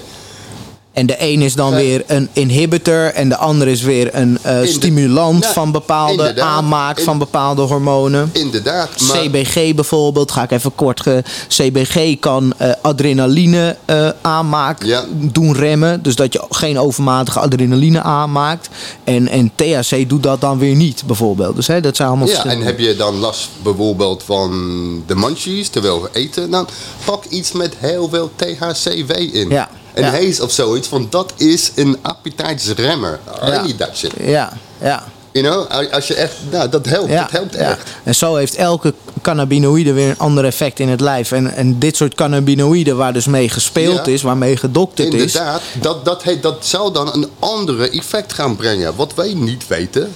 En de een is dan weer een inhibitor en de ander is weer een eh, de- stimulant Ja, van bepaalde aanmaak In- van bepaalde hormonen. Inderdaad, maar... CBG bijvoorbeeld, ga ik even kort. Ge CBG kan eh, adrenaline eh, aanmaak Ja. doen remmen. Dus dat je geen overmatige adrenaline aanmaakt. En, en THC doet dat dan weer niet, bijvoorbeeld. Dus hè, dat zijn allemaal Ja, en heb je dan last bijvoorbeeld van de munchies terwijl we eten? Dan pak iets met heel veel THCW in. Ja, Een ja. haze of zoiets, want dat is een appetijtsremmer. I Ja. need that shit. Ja, ja. You know, als je echt, nou, dat helpt, Ja, dat helpt ja. echt. En zo heeft elke cannabinoïde weer een ander effect in het lijf. En, en dit soort cannabinoïden waar dus mee gespeeld Ja. is, waarmee gedokterd is. Inderdaad, dat, dat, heet, dat zou dan een andere effect gaan brengen. Wat wij niet weten,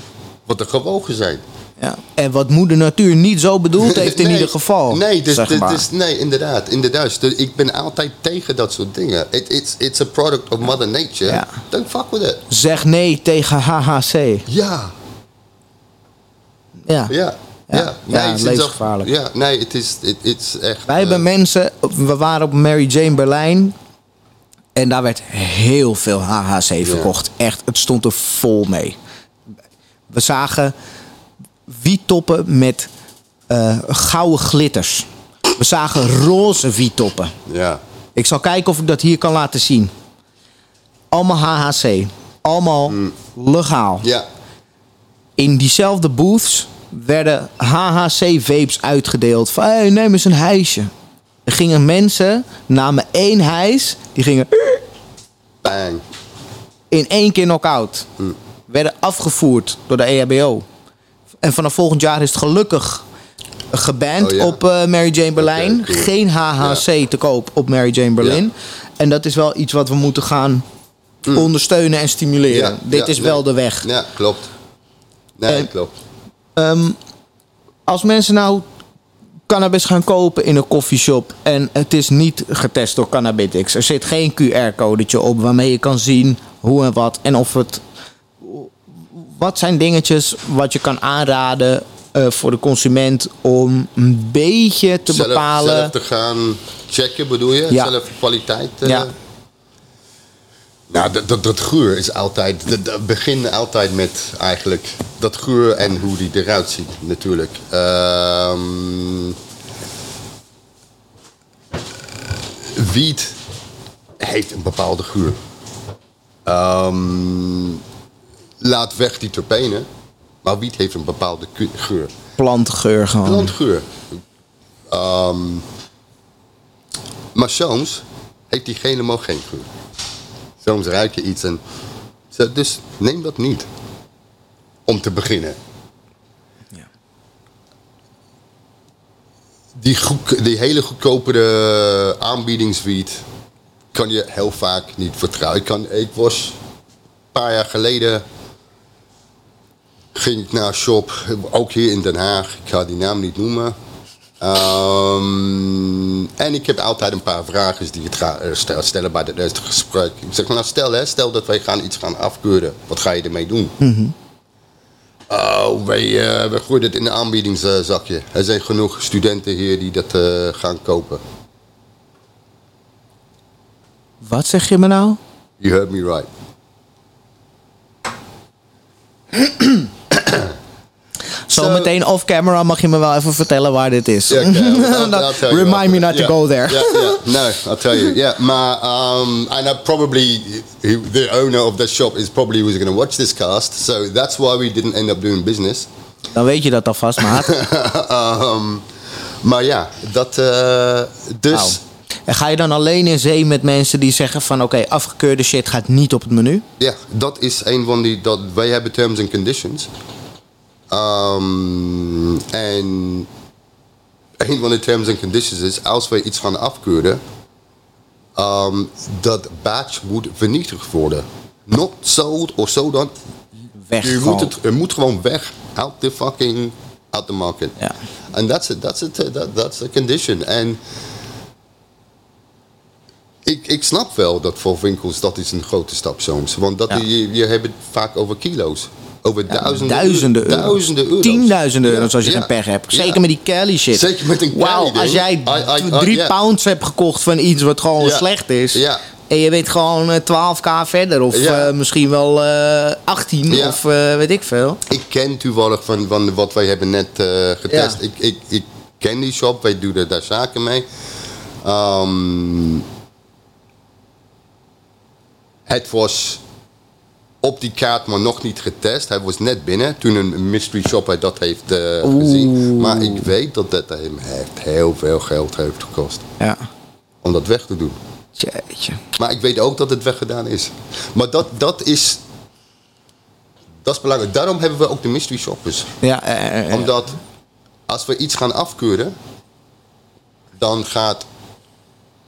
wat de gevolgen zijn. Ja. En wat moeder natuur niet zo bedoeld heeft in Nee, ieder geval. Nee, dus, zeg maar. dus- nee inderdaad, inderdaad. Dus ik ben altijd tegen dat soort dingen. It, it's, it's a product of Mother Nature. Ja. Don't fuck with it. Zeg nee tegen HHC. Ja, Ja. ja, Ja. ja. Ja, het is levensgevaarlijk. Ja, nee, het is, het is echt... Wij hebben eh, mensen, we waren op Mary Jane Berlijn. En daar werd heel veel HHC verkocht. Echt, het stond er vol mee. We zagen wietoppen met eh, gouden glitters. We zagen roze wietoppen. Ja, Ik zal kijken of ik dat hier kan laten zien. Allemaal HHC. Allemaal legaal. ja, In diezelfde booths werden HHC-vapes uitgedeeld. Van, hey, neem eens een hijsje. Er gingen mensen, namen één hijs, die gingen bang. in één keer knock-out. Werden afgevoerd door de EHBO. En vanaf volgend jaar is het gelukkig geband Oh, ja. op eh, Mary Jane Berlijn. Cool. Geen HHC te koop op Mary Jane Berlin. En dat is wel iets wat we moeten gaan ondersteunen en stimuleren. Dit is wel de weg. Ja, klopt. Nee, En- klopt. Ehm, als mensen nou cannabis gaan kopen in een koffieshop en het is niet getest door Cannabitics. Er zit geen QR-codetje op waarmee je kan zien hoe en wat en of het. Wat zijn dingetjes wat je kan aanraden eh, voor de consument om een beetje te zelf, bepalen? Zelf te gaan checken, bedoel je? Ja. Zelf kwaliteit. eh, Ja. Nou, dat, dat, dat geur is altijd. Dat, dat begint altijd met eigenlijk dat geur en hoe die eruit ziet, natuurlijk. Ehm, wiet heeft een bepaalde geur. Ehm, laat weg die terpenen, maar wiet heeft een bepaalde geur. Plantgeur gewoon. Plantgeur. Ehm, maar soms heeft die helemaal geen geur. Soms ruik je iets en... Dus neem dat niet. Om te beginnen. Ja. Die, goed, die hele goedkope aanbiedingswiet kan je heel vaak niet vertrouwen. Ik, kan, ik was een paar jaar geleden ging ik naar een shop, ook hier in Den Haag. Ik ga die naam niet noemen. Ehm, en ik heb altijd een paar vragen die ik ga eh, stel- stellen bij het gesprek. Ik zeg, nou stel, hè, stel dat wij gaan iets gaan afkeuren. Wat ga je ermee doen? Oh, wij, wij gooien het in een aanbiedingszakje. Er zijn genoeg studenten hier die dat eh, gaan kopen. Wat zeg je me nou? You heard me right. Zo Zo- meteen off camera mag je me wel even vertellen waar dit is. Yeah, okay, I'll- I'll- I'll tell you Remind me not to go there. Yeah, yeah. No, I'll tell you. Yeah, maar um, and I probably he, the owner of that shop is probably was going to watch this cast, so that's why we didn't end up doing business. Dan weet je dat alvast, maat. um, maar ja, dat uh, dus. Nou. En ga je dan alleen in zee met mensen die zeggen van... oké, afgekeurde shit gaat niet op het menu? Ja, dat is een van die. Dat, wij hebben terms and conditions. Um, en een van de terms and conditions is: als wij iets gaan afkeuren, um, dat batch moet vernietigd worden. Not sold of so dat. Weg Je moet het, het moet gewoon weg. Out the fucking. Out the market. Ja. En that's it. That's it. That, that's the condition. En. Ik, ik snap wel dat voor winkels dat is een grote stap soms. Want dat Ja. je, je hebt het vaak over kilo's. Over duizenden, duizenden euro- euro's. duizenden euro's. Tienduizenden euro's als je Ja, geen pech hebt. Zeker met die Kelly shit. Zeker met een Wauw, Kelly als jij I- I- I- drie pounds hebt gekocht van iets wat gewoon slecht is... Ja. en je bent gewoon eh, 12k verder of Ja. eh, misschien wel eh 18 Ja. of eh, weet ik veel. Ik ken toevallig van, van wat wij hebben net eh, getest. Ja. Ik, ik, ik ken die shop, wij doen er daar zaken mee. Ehm, het was op die kaart, maar nog niet getest. Hij was net binnen toen een mystery shopper dat heeft eh, gezien. Maar ik weet dat dat hem echt heel veel geld heeft gekost Ja. om dat weg te doen. Jeetje. Maar ik weet ook dat het weggedaan is. Maar dat, dat is. Dat is belangrijk. Daarom hebben we ook de mystery shoppers. Ja, Omdat als we iets gaan afkeuren, dan gaat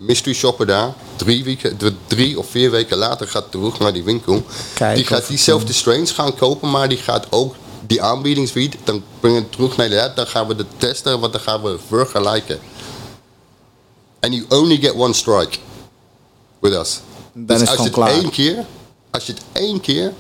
mystery shopper daar drie, weken, drie of vier weken later gaat terug naar die winkel. Die gaat diezelfde strains gaan kopen, maar die gaat ook die aanbiedingswiet, dan brengen we het terug naar de app, dan gaan we het testen, want dan gaan we vergelijken. And you only get one strike with us. Dan dus is het als je het klaar. één keer, als je het één keer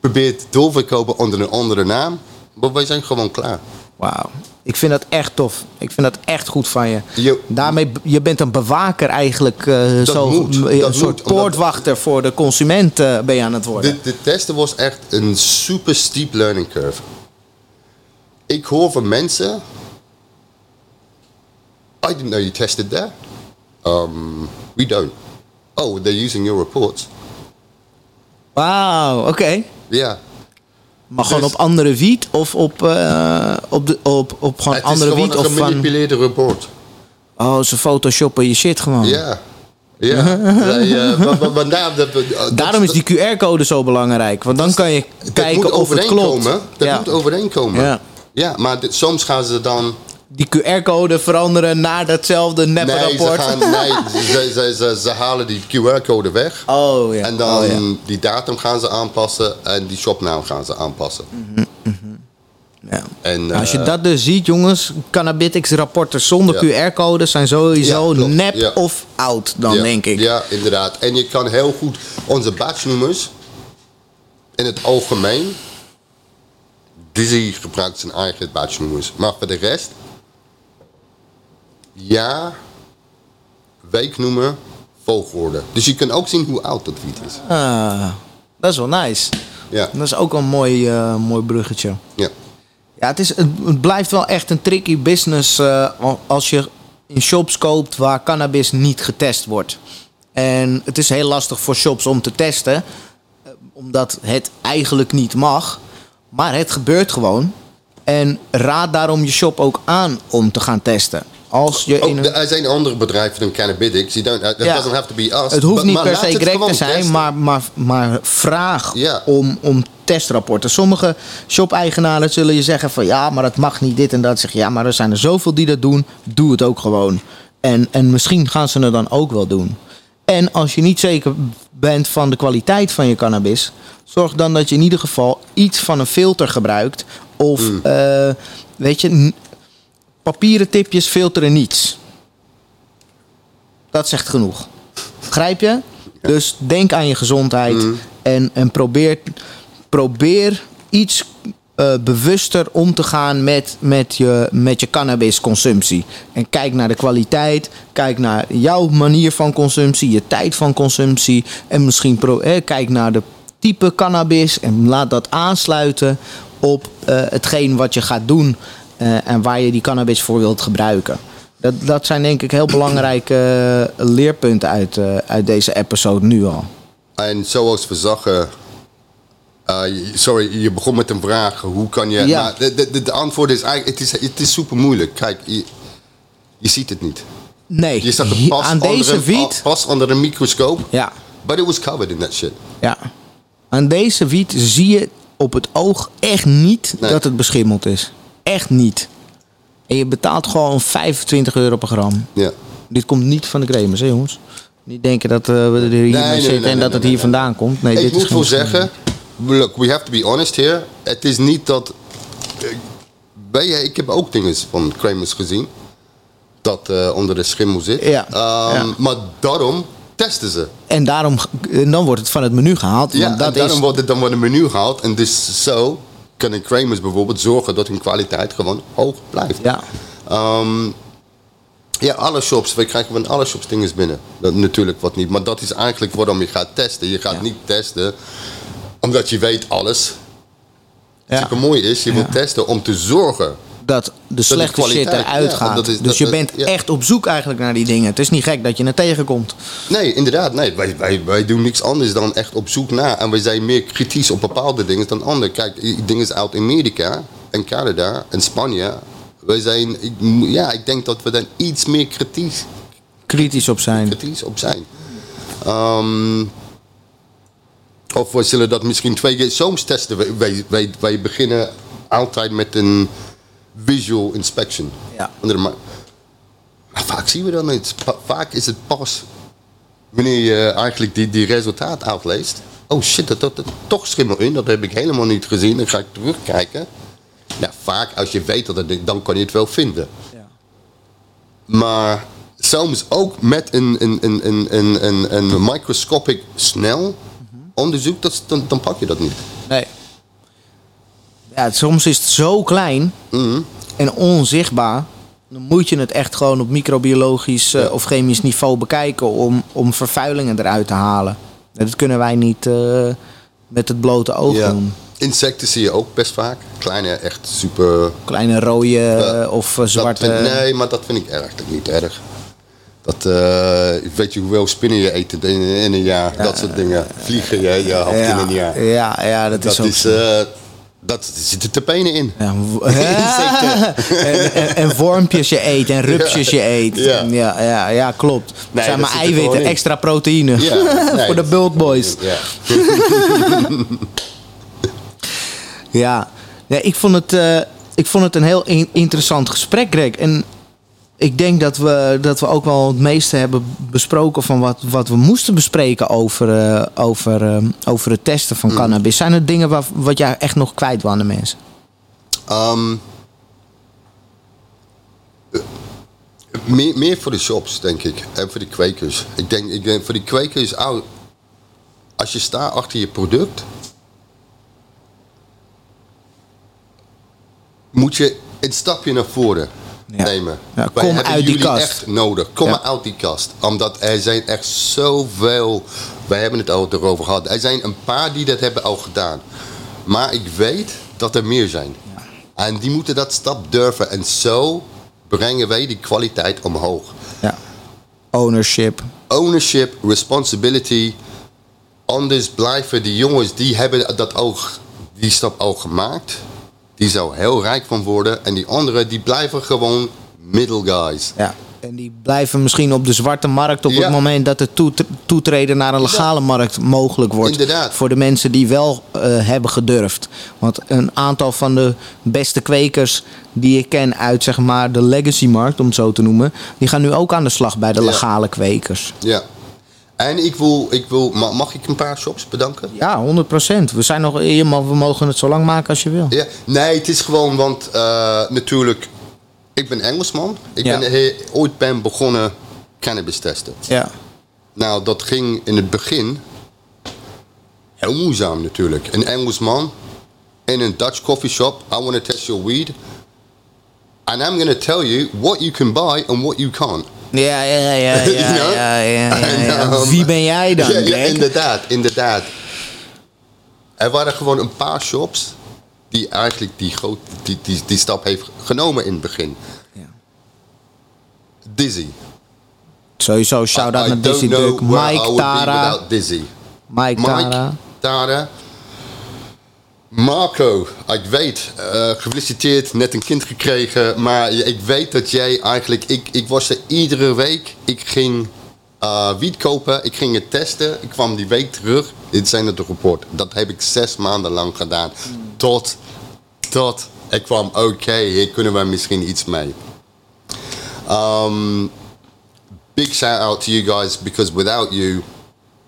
probeert doorverkopen onder een andere naam, maar wij zijn gewoon klaar. Wauw. Ik vind dat echt tof. Ik vind dat echt goed van je. Je- Daarmee, je bent een bewaker eigenlijk. eh, zo, moet, een soort moet, poortwachter voor de consument eh, ben je aan het worden. De, de testen was echt een super steep learning curve. Ik hoor van mensen. I didn't know you tested there. Um, we don't. Oh, they're using your reports. Wauw, oké. Ja. Maar gewoon Dus- op andere wiet of op, eh, op, de, op, op gewoon Het is andere gewoon wiet? een Of van, gemanipuleerde report. oh, ze photoshoppen je shit gewoon. Ja. Ja. Eh, dat Daarom is die QR-code zo belangrijk. Want dan kan je kijken of het klopt. overeenkomen. Dat Ja. moet overeenkomen. Ja. Ja, maar dit- soms gaan ze dan Die QR-code veranderen naar datzelfde neppe Nee, ze, rapport. gaan, nee ze, ze, ze, ze halen die QR-code weg. Oh ja. En dan Oh, ja. die datum gaan ze aanpassen en die shopnaam gaan ze aanpassen. Ja. En, Nou, Als je eh, dat dus ziet, jongens, Cannabitics-rapporten zonder Ja. QR-codes zijn sowieso nep of oud, dan denk ik. Ja, inderdaad. En je kan heel goed onze batchnummers in het algemeen. Dizzy gebruikt zijn eigen batchnummers. Maar voor de rest, ja, weeknummer, volgorde. Dus je kan ook zien hoe oud dat wiet is. Ah, dat is wel nice. Ja, Dat is ook een mooi, eh, mooi bruggetje. ja. Ja, het, is, het, het blijft wel echt een tricky business eh, als je in shops koopt waar cannabis niet getest wordt. En het is heel lastig voor shops om te testen, eh, omdat het eigenlijk niet mag. Maar het gebeurt gewoon. En raad daarom je shop ook aan om te gaan testen. Als je in een- er zijn andere bedrijven dan don't, it doesn't have to be us. Het hoeft niet per se correct te zijn, maar, maar, maar vraag om, om testrapporten. Sommige shop-eigenaren zullen je zeggen van ja, maar het mag niet dit en dat. Zeg je, ja, maar er zijn er zoveel die dat doen. Doe het ook gewoon. En, en misschien gaan ze het dan ook wel doen. En als je niet zeker bent van de kwaliteit van je cannabis, zorg dan dat je in ieder geval iets van een filter gebruikt. Of Mm. eh, weet je, papieren tipjes filteren niets. Dat zegt genoeg. Begrijp je? Dus denk aan je gezondheid Mm. en, en probeer, probeer iets eh, bewuster om te gaan met, met, je, met je cannabisconsumptie. En kijk naar de kwaliteit, kijk naar jouw manier van consumptie, je tijd van consumptie. En misschien pro, eh, kijk naar de type cannabis en laat dat aansluiten op eh, hetgeen wat je gaat doen eh, en waar je die cannabis voor wilt gebruiken. Dat, dat zijn denk ik heel belangrijke eh, leerpunten uit, eh, uit deze episode nu al. En zoals we zagen... sorry, je begon met een vraag. Hoe kan je... Ja. Nou, de, de, de, antwoord is eigenlijk... Het is, het is super moeilijk. Kijk, je, je ziet het niet. Nee, Je zag het pas, aan onder deze een, pas onder een microscoop. Ja, But it was covered in that shit. ja. Aan deze wiet zie je op het oog echt niet Nee. dat het beschimmeld is. Echt niet. En je betaalt gewoon 25 euro per gram. Ja. Dit komt niet van de cremers, hè jongens? Niet denken dat eh, we er hier nee, zitten nee, en dat het hier vandaan komt. Nee, ik dit moet is gewoon- zeggen, look, we have to be honest here. Het is niet dat. eh, Weet je, ik heb ook dingen van Kramers gezien. Dat eh, onder de schimmel zit. Ja, Ehm, ja. Maar daarom testen ze. En, daarom, en dan wordt het van het menu gehaald. Ja, dat en daarom is, wordt het dan wordt een menu gehaald. En dus zo kunnen Kramers bijvoorbeeld zorgen dat hun kwaliteit gewoon hoog blijft. ja, Ehm, ja, alle shops. Wij krijgen van alle shops dingen binnen. Dat, natuurlijk wat niet. Maar dat is eigenlijk waarom je gaat testen. Je gaat Ja. niet testen omdat je weet alles. ja. super mooi is, je wilt testen om te zorgen. Dat de slechte shit eruit gaat. dat is- dus dat- je bent echt op zoek eigenlijk naar die dingen. Het is niet gek dat je het tegenkomt. Nee, inderdaad. Nee, wij, wij, wij doen niks anders dan echt op zoek naar. En wij zijn meer kritisch op bepaalde dingen dan andere. Kijk, dingen uit Amerika en Canada en Spanje. Wij zijn, ja, ik denk dat we daar iets meer kritisch, Kritisch op zijn. kritisch op zijn. Ehm, of we zullen dat misschien twee keer soms testen. Wij, wij, wij beginnen altijd met een visual inspection. Ja. Maar vaak zien we dat niet. Va- Vaak is het pas wanneer je eigenlijk die, die resultaat uitleest. Oh shit, dat, dat, dat toch schimmel in. Dat heb ik helemaal niet gezien. Dan ga ik terugkijken. Nou, vaak als je weet dat het dan kan je het wel vinden. Ja. Maar soms ook met een, een, een, een, een, een, een microscopic snel onderzoek, dat, dan pak je dat niet. Nee. Ja, soms is het zo klein Mhm. en onzichtbaar. Dan moet je het echt gewoon op microbiologisch eh, of chemisch niveau bekijken om, om vervuilingen eruit te halen. En dat kunnen wij niet eh, met het blote oog Ja. doen. Insecten zie je ook best vaak. Kleine, echt super Kleine rode eh, of zwarte. vind- nee, maar dat vind ik eigenlijk niet erg. Dat, eh, weet je hoeveel spinnen je eet in, in een jaar? dat soort dingen. Vliegen je, je hoofd in ja, een jaar. ja, ja, dat, Dat is ook is. Dat zit er te penen in. Ja, en, en, en wormpjes je eet en rupsjes je eet. Ja. Ja, ja, ja, klopt. Nee, zijn maar er eiwitten, extra proteïne. Nee, Voor de dat- Bulk Boys. Ja. Ja, ja ik, vond het, eh, ik vond het een heel in- interessant gesprek, Greg. En ik denk dat we, dat we ook wel het meeste hebben besproken van wat, wat we moesten bespreken over, eh, over, eh, over het testen Mm. van cannabis. Zijn er dingen waar, wat jij echt nog kwijt wil aan de mensen? Ehm, eh, meer, meer voor de shops, denk ik. En voor de kwekers. Ik denk, ik denk voor die kwekers, als je staat achter je product, moet je een stapje naar voren Ja. nemen. Ja, kom hebben uit die jullie kast. echt nodig. Kom maar uit die kast. Omdat er zijn echt zoveel, wij hebben het al erover gehad. Er zijn een paar die dat hebben al gedaan. Maar ik weet dat er meer zijn. En die moeten dat stap durven. En zo brengen wij die kwaliteit omhoog. Ja. Ownership. Ownership, responsibility. Anders blijven die jongens, die hebben dat ook, die stap al gemaakt. Die zou heel rijk van worden. En die anderen, die blijven gewoon middle guys. Ja. En die blijven misschien op de zwarte markt op Ja. het moment dat het toet- toetreden naar een legale markt mogelijk wordt. Inderdaad. Voor de mensen die wel eh, hebben gedurfd. Want een aantal van de beste kwekers die ik ken uit zeg maar de legacy markt, om het zo te noemen, die gaan nu ook aan de slag bij de Ja. legale kwekers. Ja. En ik wil, ik wil, ma- mag ik een paar shops bedanken? Ja, 100%. We zijn nog, mag- we mogen het zo lang maken als je wil. Ja, nee, het is gewoon, want eh, natuurlijk, ik ben Engelsman. Ik Ja. ben he- ooit ben begonnen cannabis testen. Ja. Nou, dat ging in het begin heel moeizaam natuurlijk. Een Engelsman in een Dutch coffee shop. I want to test your weed. And I'm going to tell you what you can buy and what you can't. Ja, ja, ja, ja, You ja, know? ja, ja, ja, ja. En, Wie ben jij dan, Ja, inderdaad, inderdaad. Er waren gewoon een paar shops die eigenlijk die, groot, die, die, die stap heeft genomen in het begin. Ja. Dizzy. Sowieso, shout-out naar Dizzy Duck. Mike Tara. Mike Mike Tara. Tara. Marco, ik weet, eh, gefeliciteerd, net een kind gekregen. Maar ik weet dat jij eigenlijk, ik, ik was er iedere week. Ik ging eh wiet kopen, ik ging het testen. Ik kwam die week terug. Dit zijn het rapport. Dat heb ik zes maanden lang gedaan. Tot, tot ik kwam, oké, hier kunnen we misschien iets mee. Um, big shout out to you guys because without you,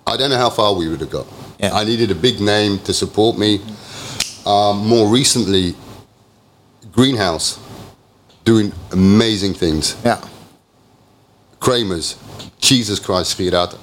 I don't know how far we would have got. Yeah. I needed a big name to support me. Um, more recently, Greenhouse, doing amazing things. Yeah. Kramer's, Jesus Christ, Gerard.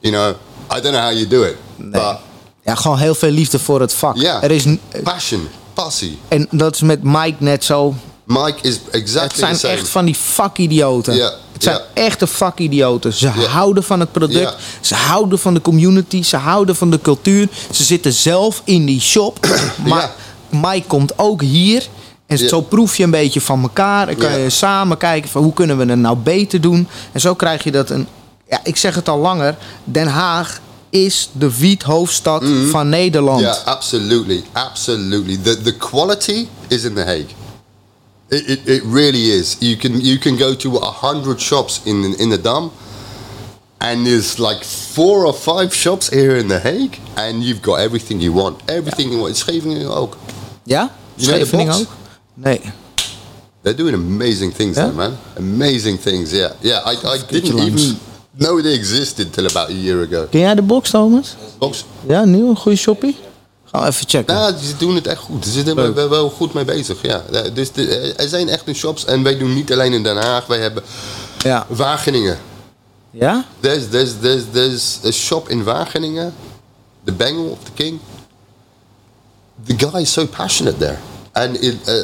You know, I don't know how you do it, Nee. but ja, gewoon heel veel liefde voor het vak. yeah, Er is, passion, passie. en dat is met Mike net zo. Mike is Het exactly zijn echt van die vakidioten. Ja, Het zijn ja. echte vakidioten. Ze houden van het product. Ja. Ze houden van de community. Ze houden van de cultuur. Ze zitten zelf in die shop. maar Mike komt ook hier. En Ja. zo proef je een beetje van elkaar. En kan Ja. je samen kijken van hoe kunnen we het nou beter doen. En zo krijg je dat een... Ja, ik zeg het al langer. Den Haag is de wiethoofdstad van Nederland. Yeah, absolutely, absolutely. The the quality is in the Hague. It, it, it really is. You can you can go to a hundred shops in in the Dam, and there's like four or five shops here in the Hague, and you've got everything you want. Everything you want. Scheveningen ook. Ja? You know the Scheveningen ook? Nee. They're doing amazing things Yeah? there, man. Amazing things. Yeah, yeah. I, I didn't even know they existed till about a year ago. Ken jij de box, Thomas? Box. Ja, nieuw, een goede shoppie? Gaan we even checken. Nou, ze doen het echt goed. Ze zijn er wel, wel goed mee bezig, ja. Dus de, er zijn echt een shops en wij doen niet alleen in Den Haag. Wij hebben Ja. Wageningen. Ja? There's, there's, there's, there's a shop in Wageningen. The Bengel of the King. The guy is so passionate there. And it, uh,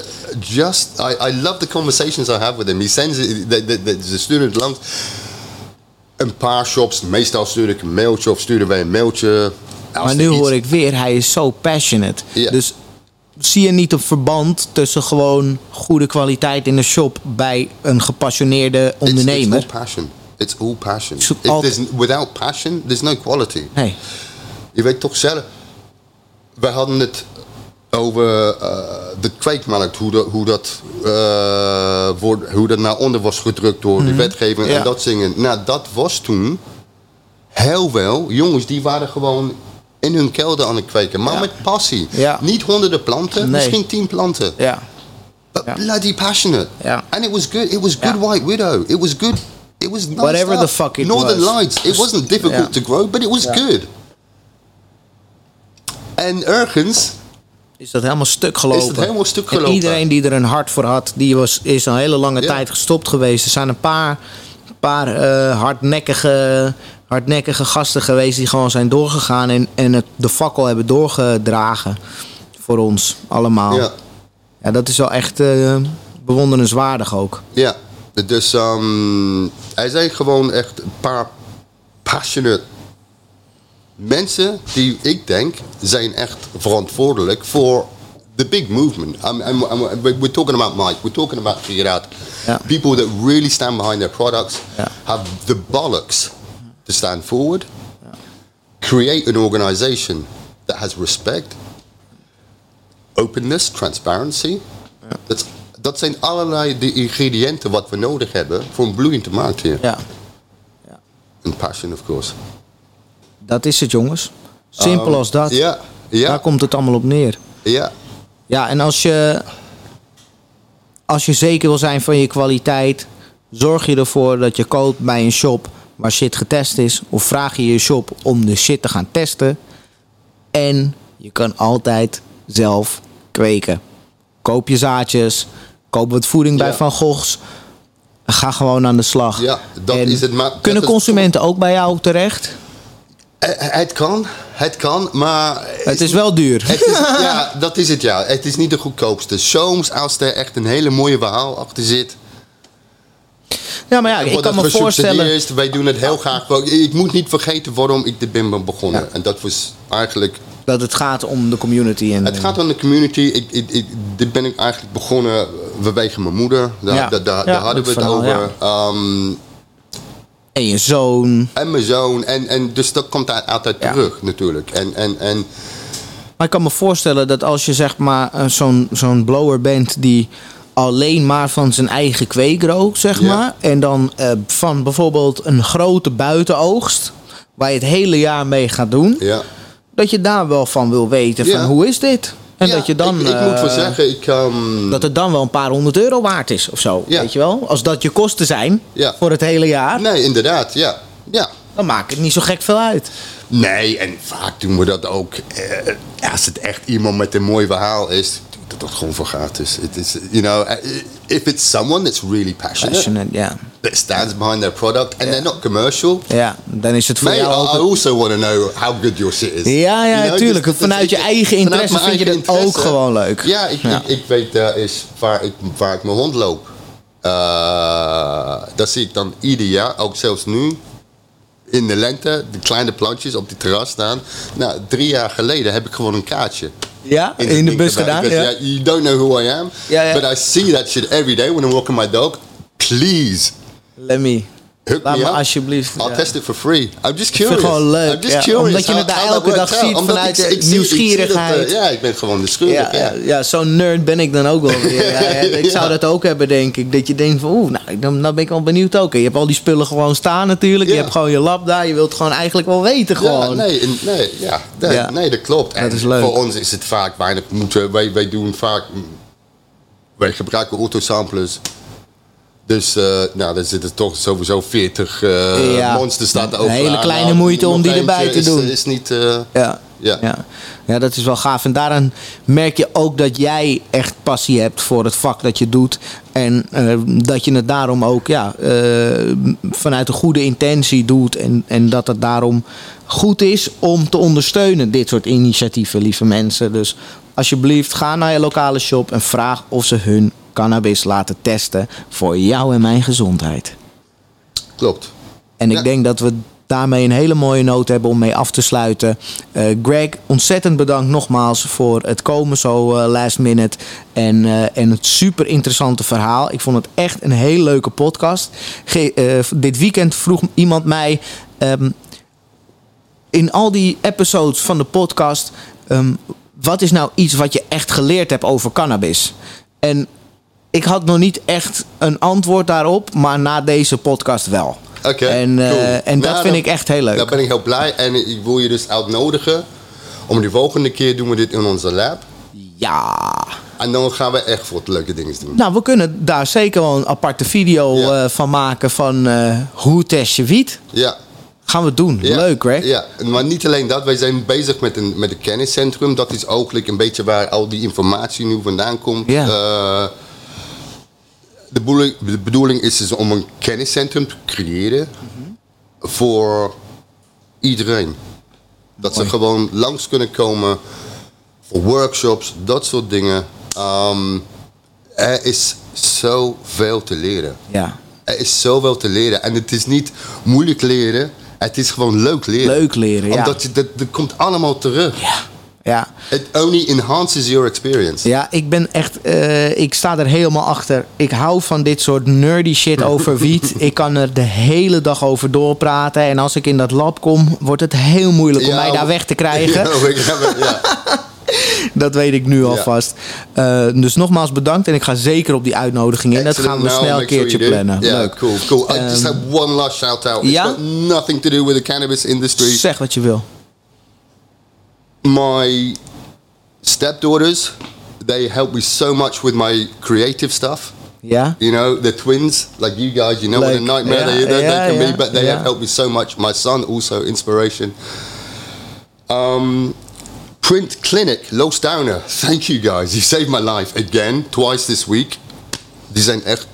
just, I, I love the conversations I have with him. He sends de, de, de sturen het langs een paar shops. Meestal stuur ik een mailtje of sturen wij een mailtje. Maar nu iets- hoor ik weer, hij is zo passionate. Ja. Dus zie je niet een verband tussen gewoon goede kwaliteit in de shop bij een gepassioneerde ondernemer? It's, all passion. It's all passion. It's If all- there's, without passion, there's no quality. Nee. Je weet toch zelf. We hadden het over eh, de kweekmarkt, hoe dat, hoe, dat, wordt, hoe dat naar onder was gedrukt door de wetgeving Mhm. Ja. en dat zingen. Nou, dat was toen heel wel. Jongens, die waren gewoon in hun kelder aan het kweken, maar Ja. met passie. Ja. Niet honderden planten, Nee. misschien tien planten. Ja. But Ja. bloody passionate. Ja. And it was good. It was good. White Widow. It was good. It was nice Whatever stuff. the fuck it Northern was. Lights. It wasn't difficult to grow, but it was good. En ergens Is dat helemaal stuk gelopen? Is dat helemaal stuk En gelopen. iedereen die er een hart voor had, die was, is een hele lange Ja. tijd gestopt geweest. Er zijn een paar, paar eh, hardnekkige, hardnekkige gasten geweest die gewoon zijn doorgegaan en, en het, de fakkel hebben doorgedragen voor ons allemaal. Ja. Ja, dat is wel echt eh, bewonderenswaardig ook. Ja, dus ehm er zijn gewoon echt een paar passionate mensen die ik denk zijn echt verantwoordelijk voor the big movement. I'm, I'm, I'm- we're talking about Mike, we're talking about Gerard. Ja. People that really stand behind their products have the bollocks to stand forward. Create an organization that has respect, openness, transparency. Dat, dat zijn allerlei de ingrediënten wat we nodig hebben voor een bloeiende markt hier. Ja, En passion, of course. dat is het jongens. Simpel Um, als dat. Ja, ja, Daar komt het allemaal op neer. ja. Ja, en als je, als je zeker wil zijn van je kwaliteit, zorg je ervoor dat je koopt bij een shop waar shit getest is. Of vraag je je shop om de shit te gaan testen. En je kan altijd zelf kweken. Koop je zaadjes, koop wat voeding bij Ja. Van Goghs. Ga gewoon aan de slag. Ja, dat En is het. Maar kunnen consumenten ook bij jou terecht? Eh, Het kan, het kan, maar... Het is wel duur. Het is, ja, dat is het ja. Het is niet de goedkoopste. Soms als er echt een hele mooie verhaal achter zit... Ja, maar ja, ik kan me voorstellen... Wij doen het heel graag. Ik moet niet vergeten waarom ik dit ben begonnen. Ja. En dat was eigenlijk... dat het gaat om de community. En, Het gaat om de community. Ik, ik, ik- dit ben ik eigenlijk begonnen vanwege mijn moeder. Daar, Ja. daar, daar, Ja, daar hadden we het verhaal, over. Ehm, en je zoon. en mijn zoon. En, en dus dat komt daar altijd terug natuurlijk. En, en, en Maar ik kan me voorstellen dat als je zeg maar zo'n zo'n blower bent die alleen maar van zijn eigen kweek rookt, zeg maar. En dan eh, van bijvoorbeeld een grote buitenoogst, waar je het hele jaar mee gaat doen. ja. Dat je daar wel van wil weten van hoe is dit? En Ja, dat je dan... Ik, ik moet wel eh, zeggen, ik... ehm, dat het dan wel een paar honderd euro waard is of zo. Ja. Weet je wel? Als dat je kosten zijn Ja. voor het hele jaar, Nee, inderdaad, ja. Ja. dan maakt het niet zo gek veel uit. Nee, en vaak doen we dat ook. eh, als het echt iemand met een mooi verhaal is, ik dat gewoon voor gratis. It is, you know, eh, if it's someone that's really passionate, Passionate, ja. that stands behind their product, and they're not commercial. Ja, dan is het voor jou ook I also want to know how good your shit is. Ja, ja, You know, tuurlijk. dus- dus Vanuit je eigen interesse vind je dat ook gewoon leuk. Ja, ik, Ja. Ik, ik weet uh, is waar ik, waar ik mijn hond loop. Uh, dat zie ik dan ieder jaar, ook zelfs nu. In de lente, de kleine plantjes op die terras staan. Nou, drie jaar geleden heb ik gewoon een kaartje. Ja, in, de bus gedaan. Because, yeah, you don't know who I am. Ja, ja. But I see that shit every day when I'm walking my dog. Please, Let me. Hook Laat me me up. alsjeblieft. I'll ja. test it for free. I'm just Ik vind curious. het gewoon leuk. I'm just ja, curious. omdat je het daar elke dag out. ziet Omdat vanuit ik- ik ik dat, eh, nieuwsgierigheid. ja, ik ben gewoon nieuwsgierig. Ja, Ja, ja, zo'n nerd ben ik dan ook wel weer. Ik zou dat ook hebben, denk ik. Dat je denkt van, oeh, nou, dan, dan ben ik wel benieuwd ook. En je hebt al die spullen gewoon staan natuurlijk. Je hebt gewoon je lab daar. Je wilt gewoon eigenlijk wel weten gewoon. nee, nee, ja, nee, dat klopt. En Dat is leuk. Voor ons is het vaak weinig moeten. Wij, wij doen vaak. Wij gebruiken autosamplers. Dus, eh nou, dan zitten toch sowieso 40 eh Ja. monsters staat er Een hele kleine Nou, moeite om die erbij te is, doen. Is niet. eh, Ja. Ja. Ja. ja, dat is wel gaaf. En daaraan merk je ook dat jij echt passie hebt voor het vak dat je doet. En dat je het daarom ook ja, vanuit een goede intentie doet. En, en dat het daarom goed is om te ondersteunen, dit soort initiatieven, lieve mensen. Dus alsjeblieft, ga naar je lokale shop en vraag of ze hun cannabis laten testen voor jou en mijn gezondheid. Klopt. En ik Ja. denk dat we daarmee een hele mooie noot hebben om mee af te sluiten. Eh, Greg, ontzettend bedankt nogmaals voor het komen zo eh, last minute. En, eh, en het super interessante verhaal. Ik vond het echt een heel leuke podcast. Ge- dit weekend vroeg iemand mij. ehm, in al die episodes van de podcast. ehm, wat is nou iets wat je echt geleerd hebt over cannabis? En ik had nog niet echt een antwoord daarop, maar na deze podcast wel. Oké. En, eh, cool. en dat vind dan- ik echt heel leuk. Daar ben ik heel blij. En ik wil je dus uitnodigen. Om de volgende keer doen we dit in onze lab. Ja. En dan gaan we echt wat leuke dingen doen. Nou, we kunnen daar zeker wel een aparte video Ja. eh, van maken van eh, hoe test je wiet. Ja. Gaan we doen. Ja, Leuk, Greg. Ja, maar niet alleen dat. Wij zijn bezig met een, met een kenniscentrum. Dat is ook een beetje waar al die informatie nu vandaan komt. Ja. De, bedoeling, de bedoeling is dus om een kenniscentrum te creëren voor iedereen. Dat ze gewoon langs kunnen komen voor workshops, dat soort dingen. Ehm, er is zoveel te leren. Ja. Er is zoveel te leren. En het is niet moeilijk leren. Het is gewoon leuk leren. Leuk leren, ja. Omdat je, dat, dat komt allemaal terug. Ja. Ja. It only enhances your experience. Ja, ik ben echt, eh, ik sta er helemaal achter. Ik hou van dit soort nerdy shit over wiet. ik kan er de hele dag over doorpraten. En als ik in dat lab kom, wordt het heel moeilijk om Ja, mij daar weg te krijgen. Ja, ja, ja. Dat weet ik nu alvast. Eh, dus nogmaals bedankt en ik ga zeker op die uitnodiging in. Dat gaan we Excellent. snel een sure keertje plannen. Yeah, Leuk. Ehm, cool, cool. I just have one last shout out. It's ja? got nothing to do with the cannabis industry. Zeg wat je wil. My stepdaughters they help me so much with my creative stuff Yeah. you know the twins like you guys you know what a nightmare yeah, they, they, yeah, they can yeah, be but they yeah. have helped me so much my son also inspiration um print clinic los downer thank you guys you saved my life again twice this week die zijn echt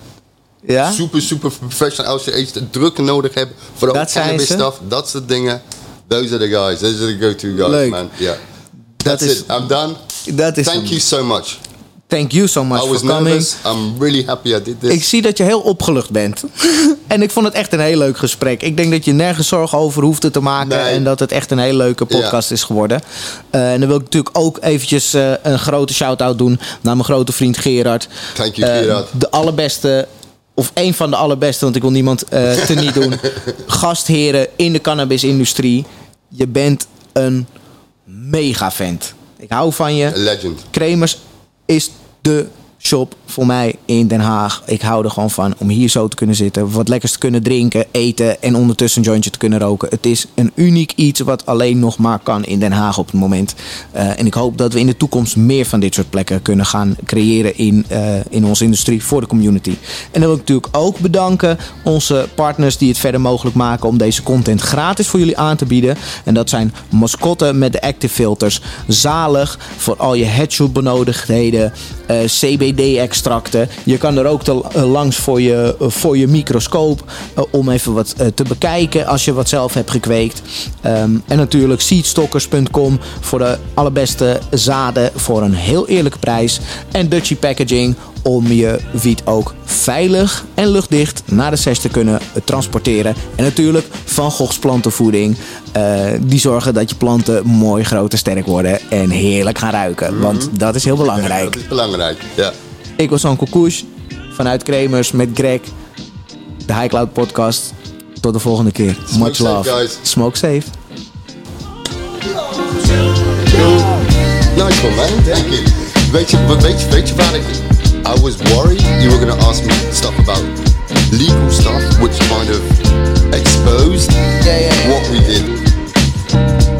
Ja? super, super professional. Als je iets druk nodig hebt voor de Dat zijn cannabis stuff, dat soort dingen. Those are the guys. Those are the go-to guys, Leuk. man. Yeah. That's is- it. I'm done. Dat is Thank you so much. Thank you so much I for was coming. nervous. I'm really happy I did this. Ik zie dat je heel opgelucht bent. en ik vond het echt een heel leuk gesprek. Ik denk dat je nergens zorgen over hoefde te maken. Nee. En dat het echt een hele leuke podcast is geworden. Eh, en dan wil ik natuurlijk ook eventjes eh, een grote shout-out doen naar mijn grote vriend Gerard. Thank you, Eh, Gerard. de allerbeste, of een van de allerbeste, want ik wil niemand eh te niet doen. Gastheren in de cannabisindustrie. Je bent een mega vent. Ik hou van je. Legend. Kremers is de shop voor mij in Den Haag. Ik hou er gewoon van om hier zo te kunnen zitten. Wat lekkers te kunnen drinken, eten en ondertussen een jointje te kunnen roken. Het is een uniek iets wat alleen nog maar kan in Den Haag op het moment. Eh, en ik hoop dat we in de toekomst meer van dit soort plekken kunnen gaan creëren in, eh, in onze industrie voor de community. En dan wil ik natuurlijk ook bedanken onze partners die het verder mogelijk maken om deze content gratis voor jullie aan te bieden. En dat zijn mascotten met de active filters. Zalig voor al je headshot benodigdheden. Uh, extracten. Je kan er ook eh, langs voor je, eh, voor je microscoop eh, om even wat te bekijken als je wat zelf hebt gekweekt. Ehm, en natuurlijk seedstockers.com voor de allerbeste zaden voor een heel eerlijke prijs. En Dutchy Packaging om je wiet ook veilig en luchtdicht naar de sesh te kunnen transporteren. En natuurlijk Van Goghs plantenvoeding. eh, die zorgen dat je planten mooi groot en sterk worden en heerlijk gaan ruiken. Want dat is heel belangrijk. Dat is belangrijk. Ja. Ik was Anko Koes vanuit Kremers met Greg. De High Cloud podcast. Tot de volgende keer. Much safe, love. guys. Smoke safe. Nice one, man. Thank you. Weet je, weet je, weet je waar ik... I was worried you were going to ask me stuff about legal stuff, which kind of exposed yeah, yeah, yeah. what we did.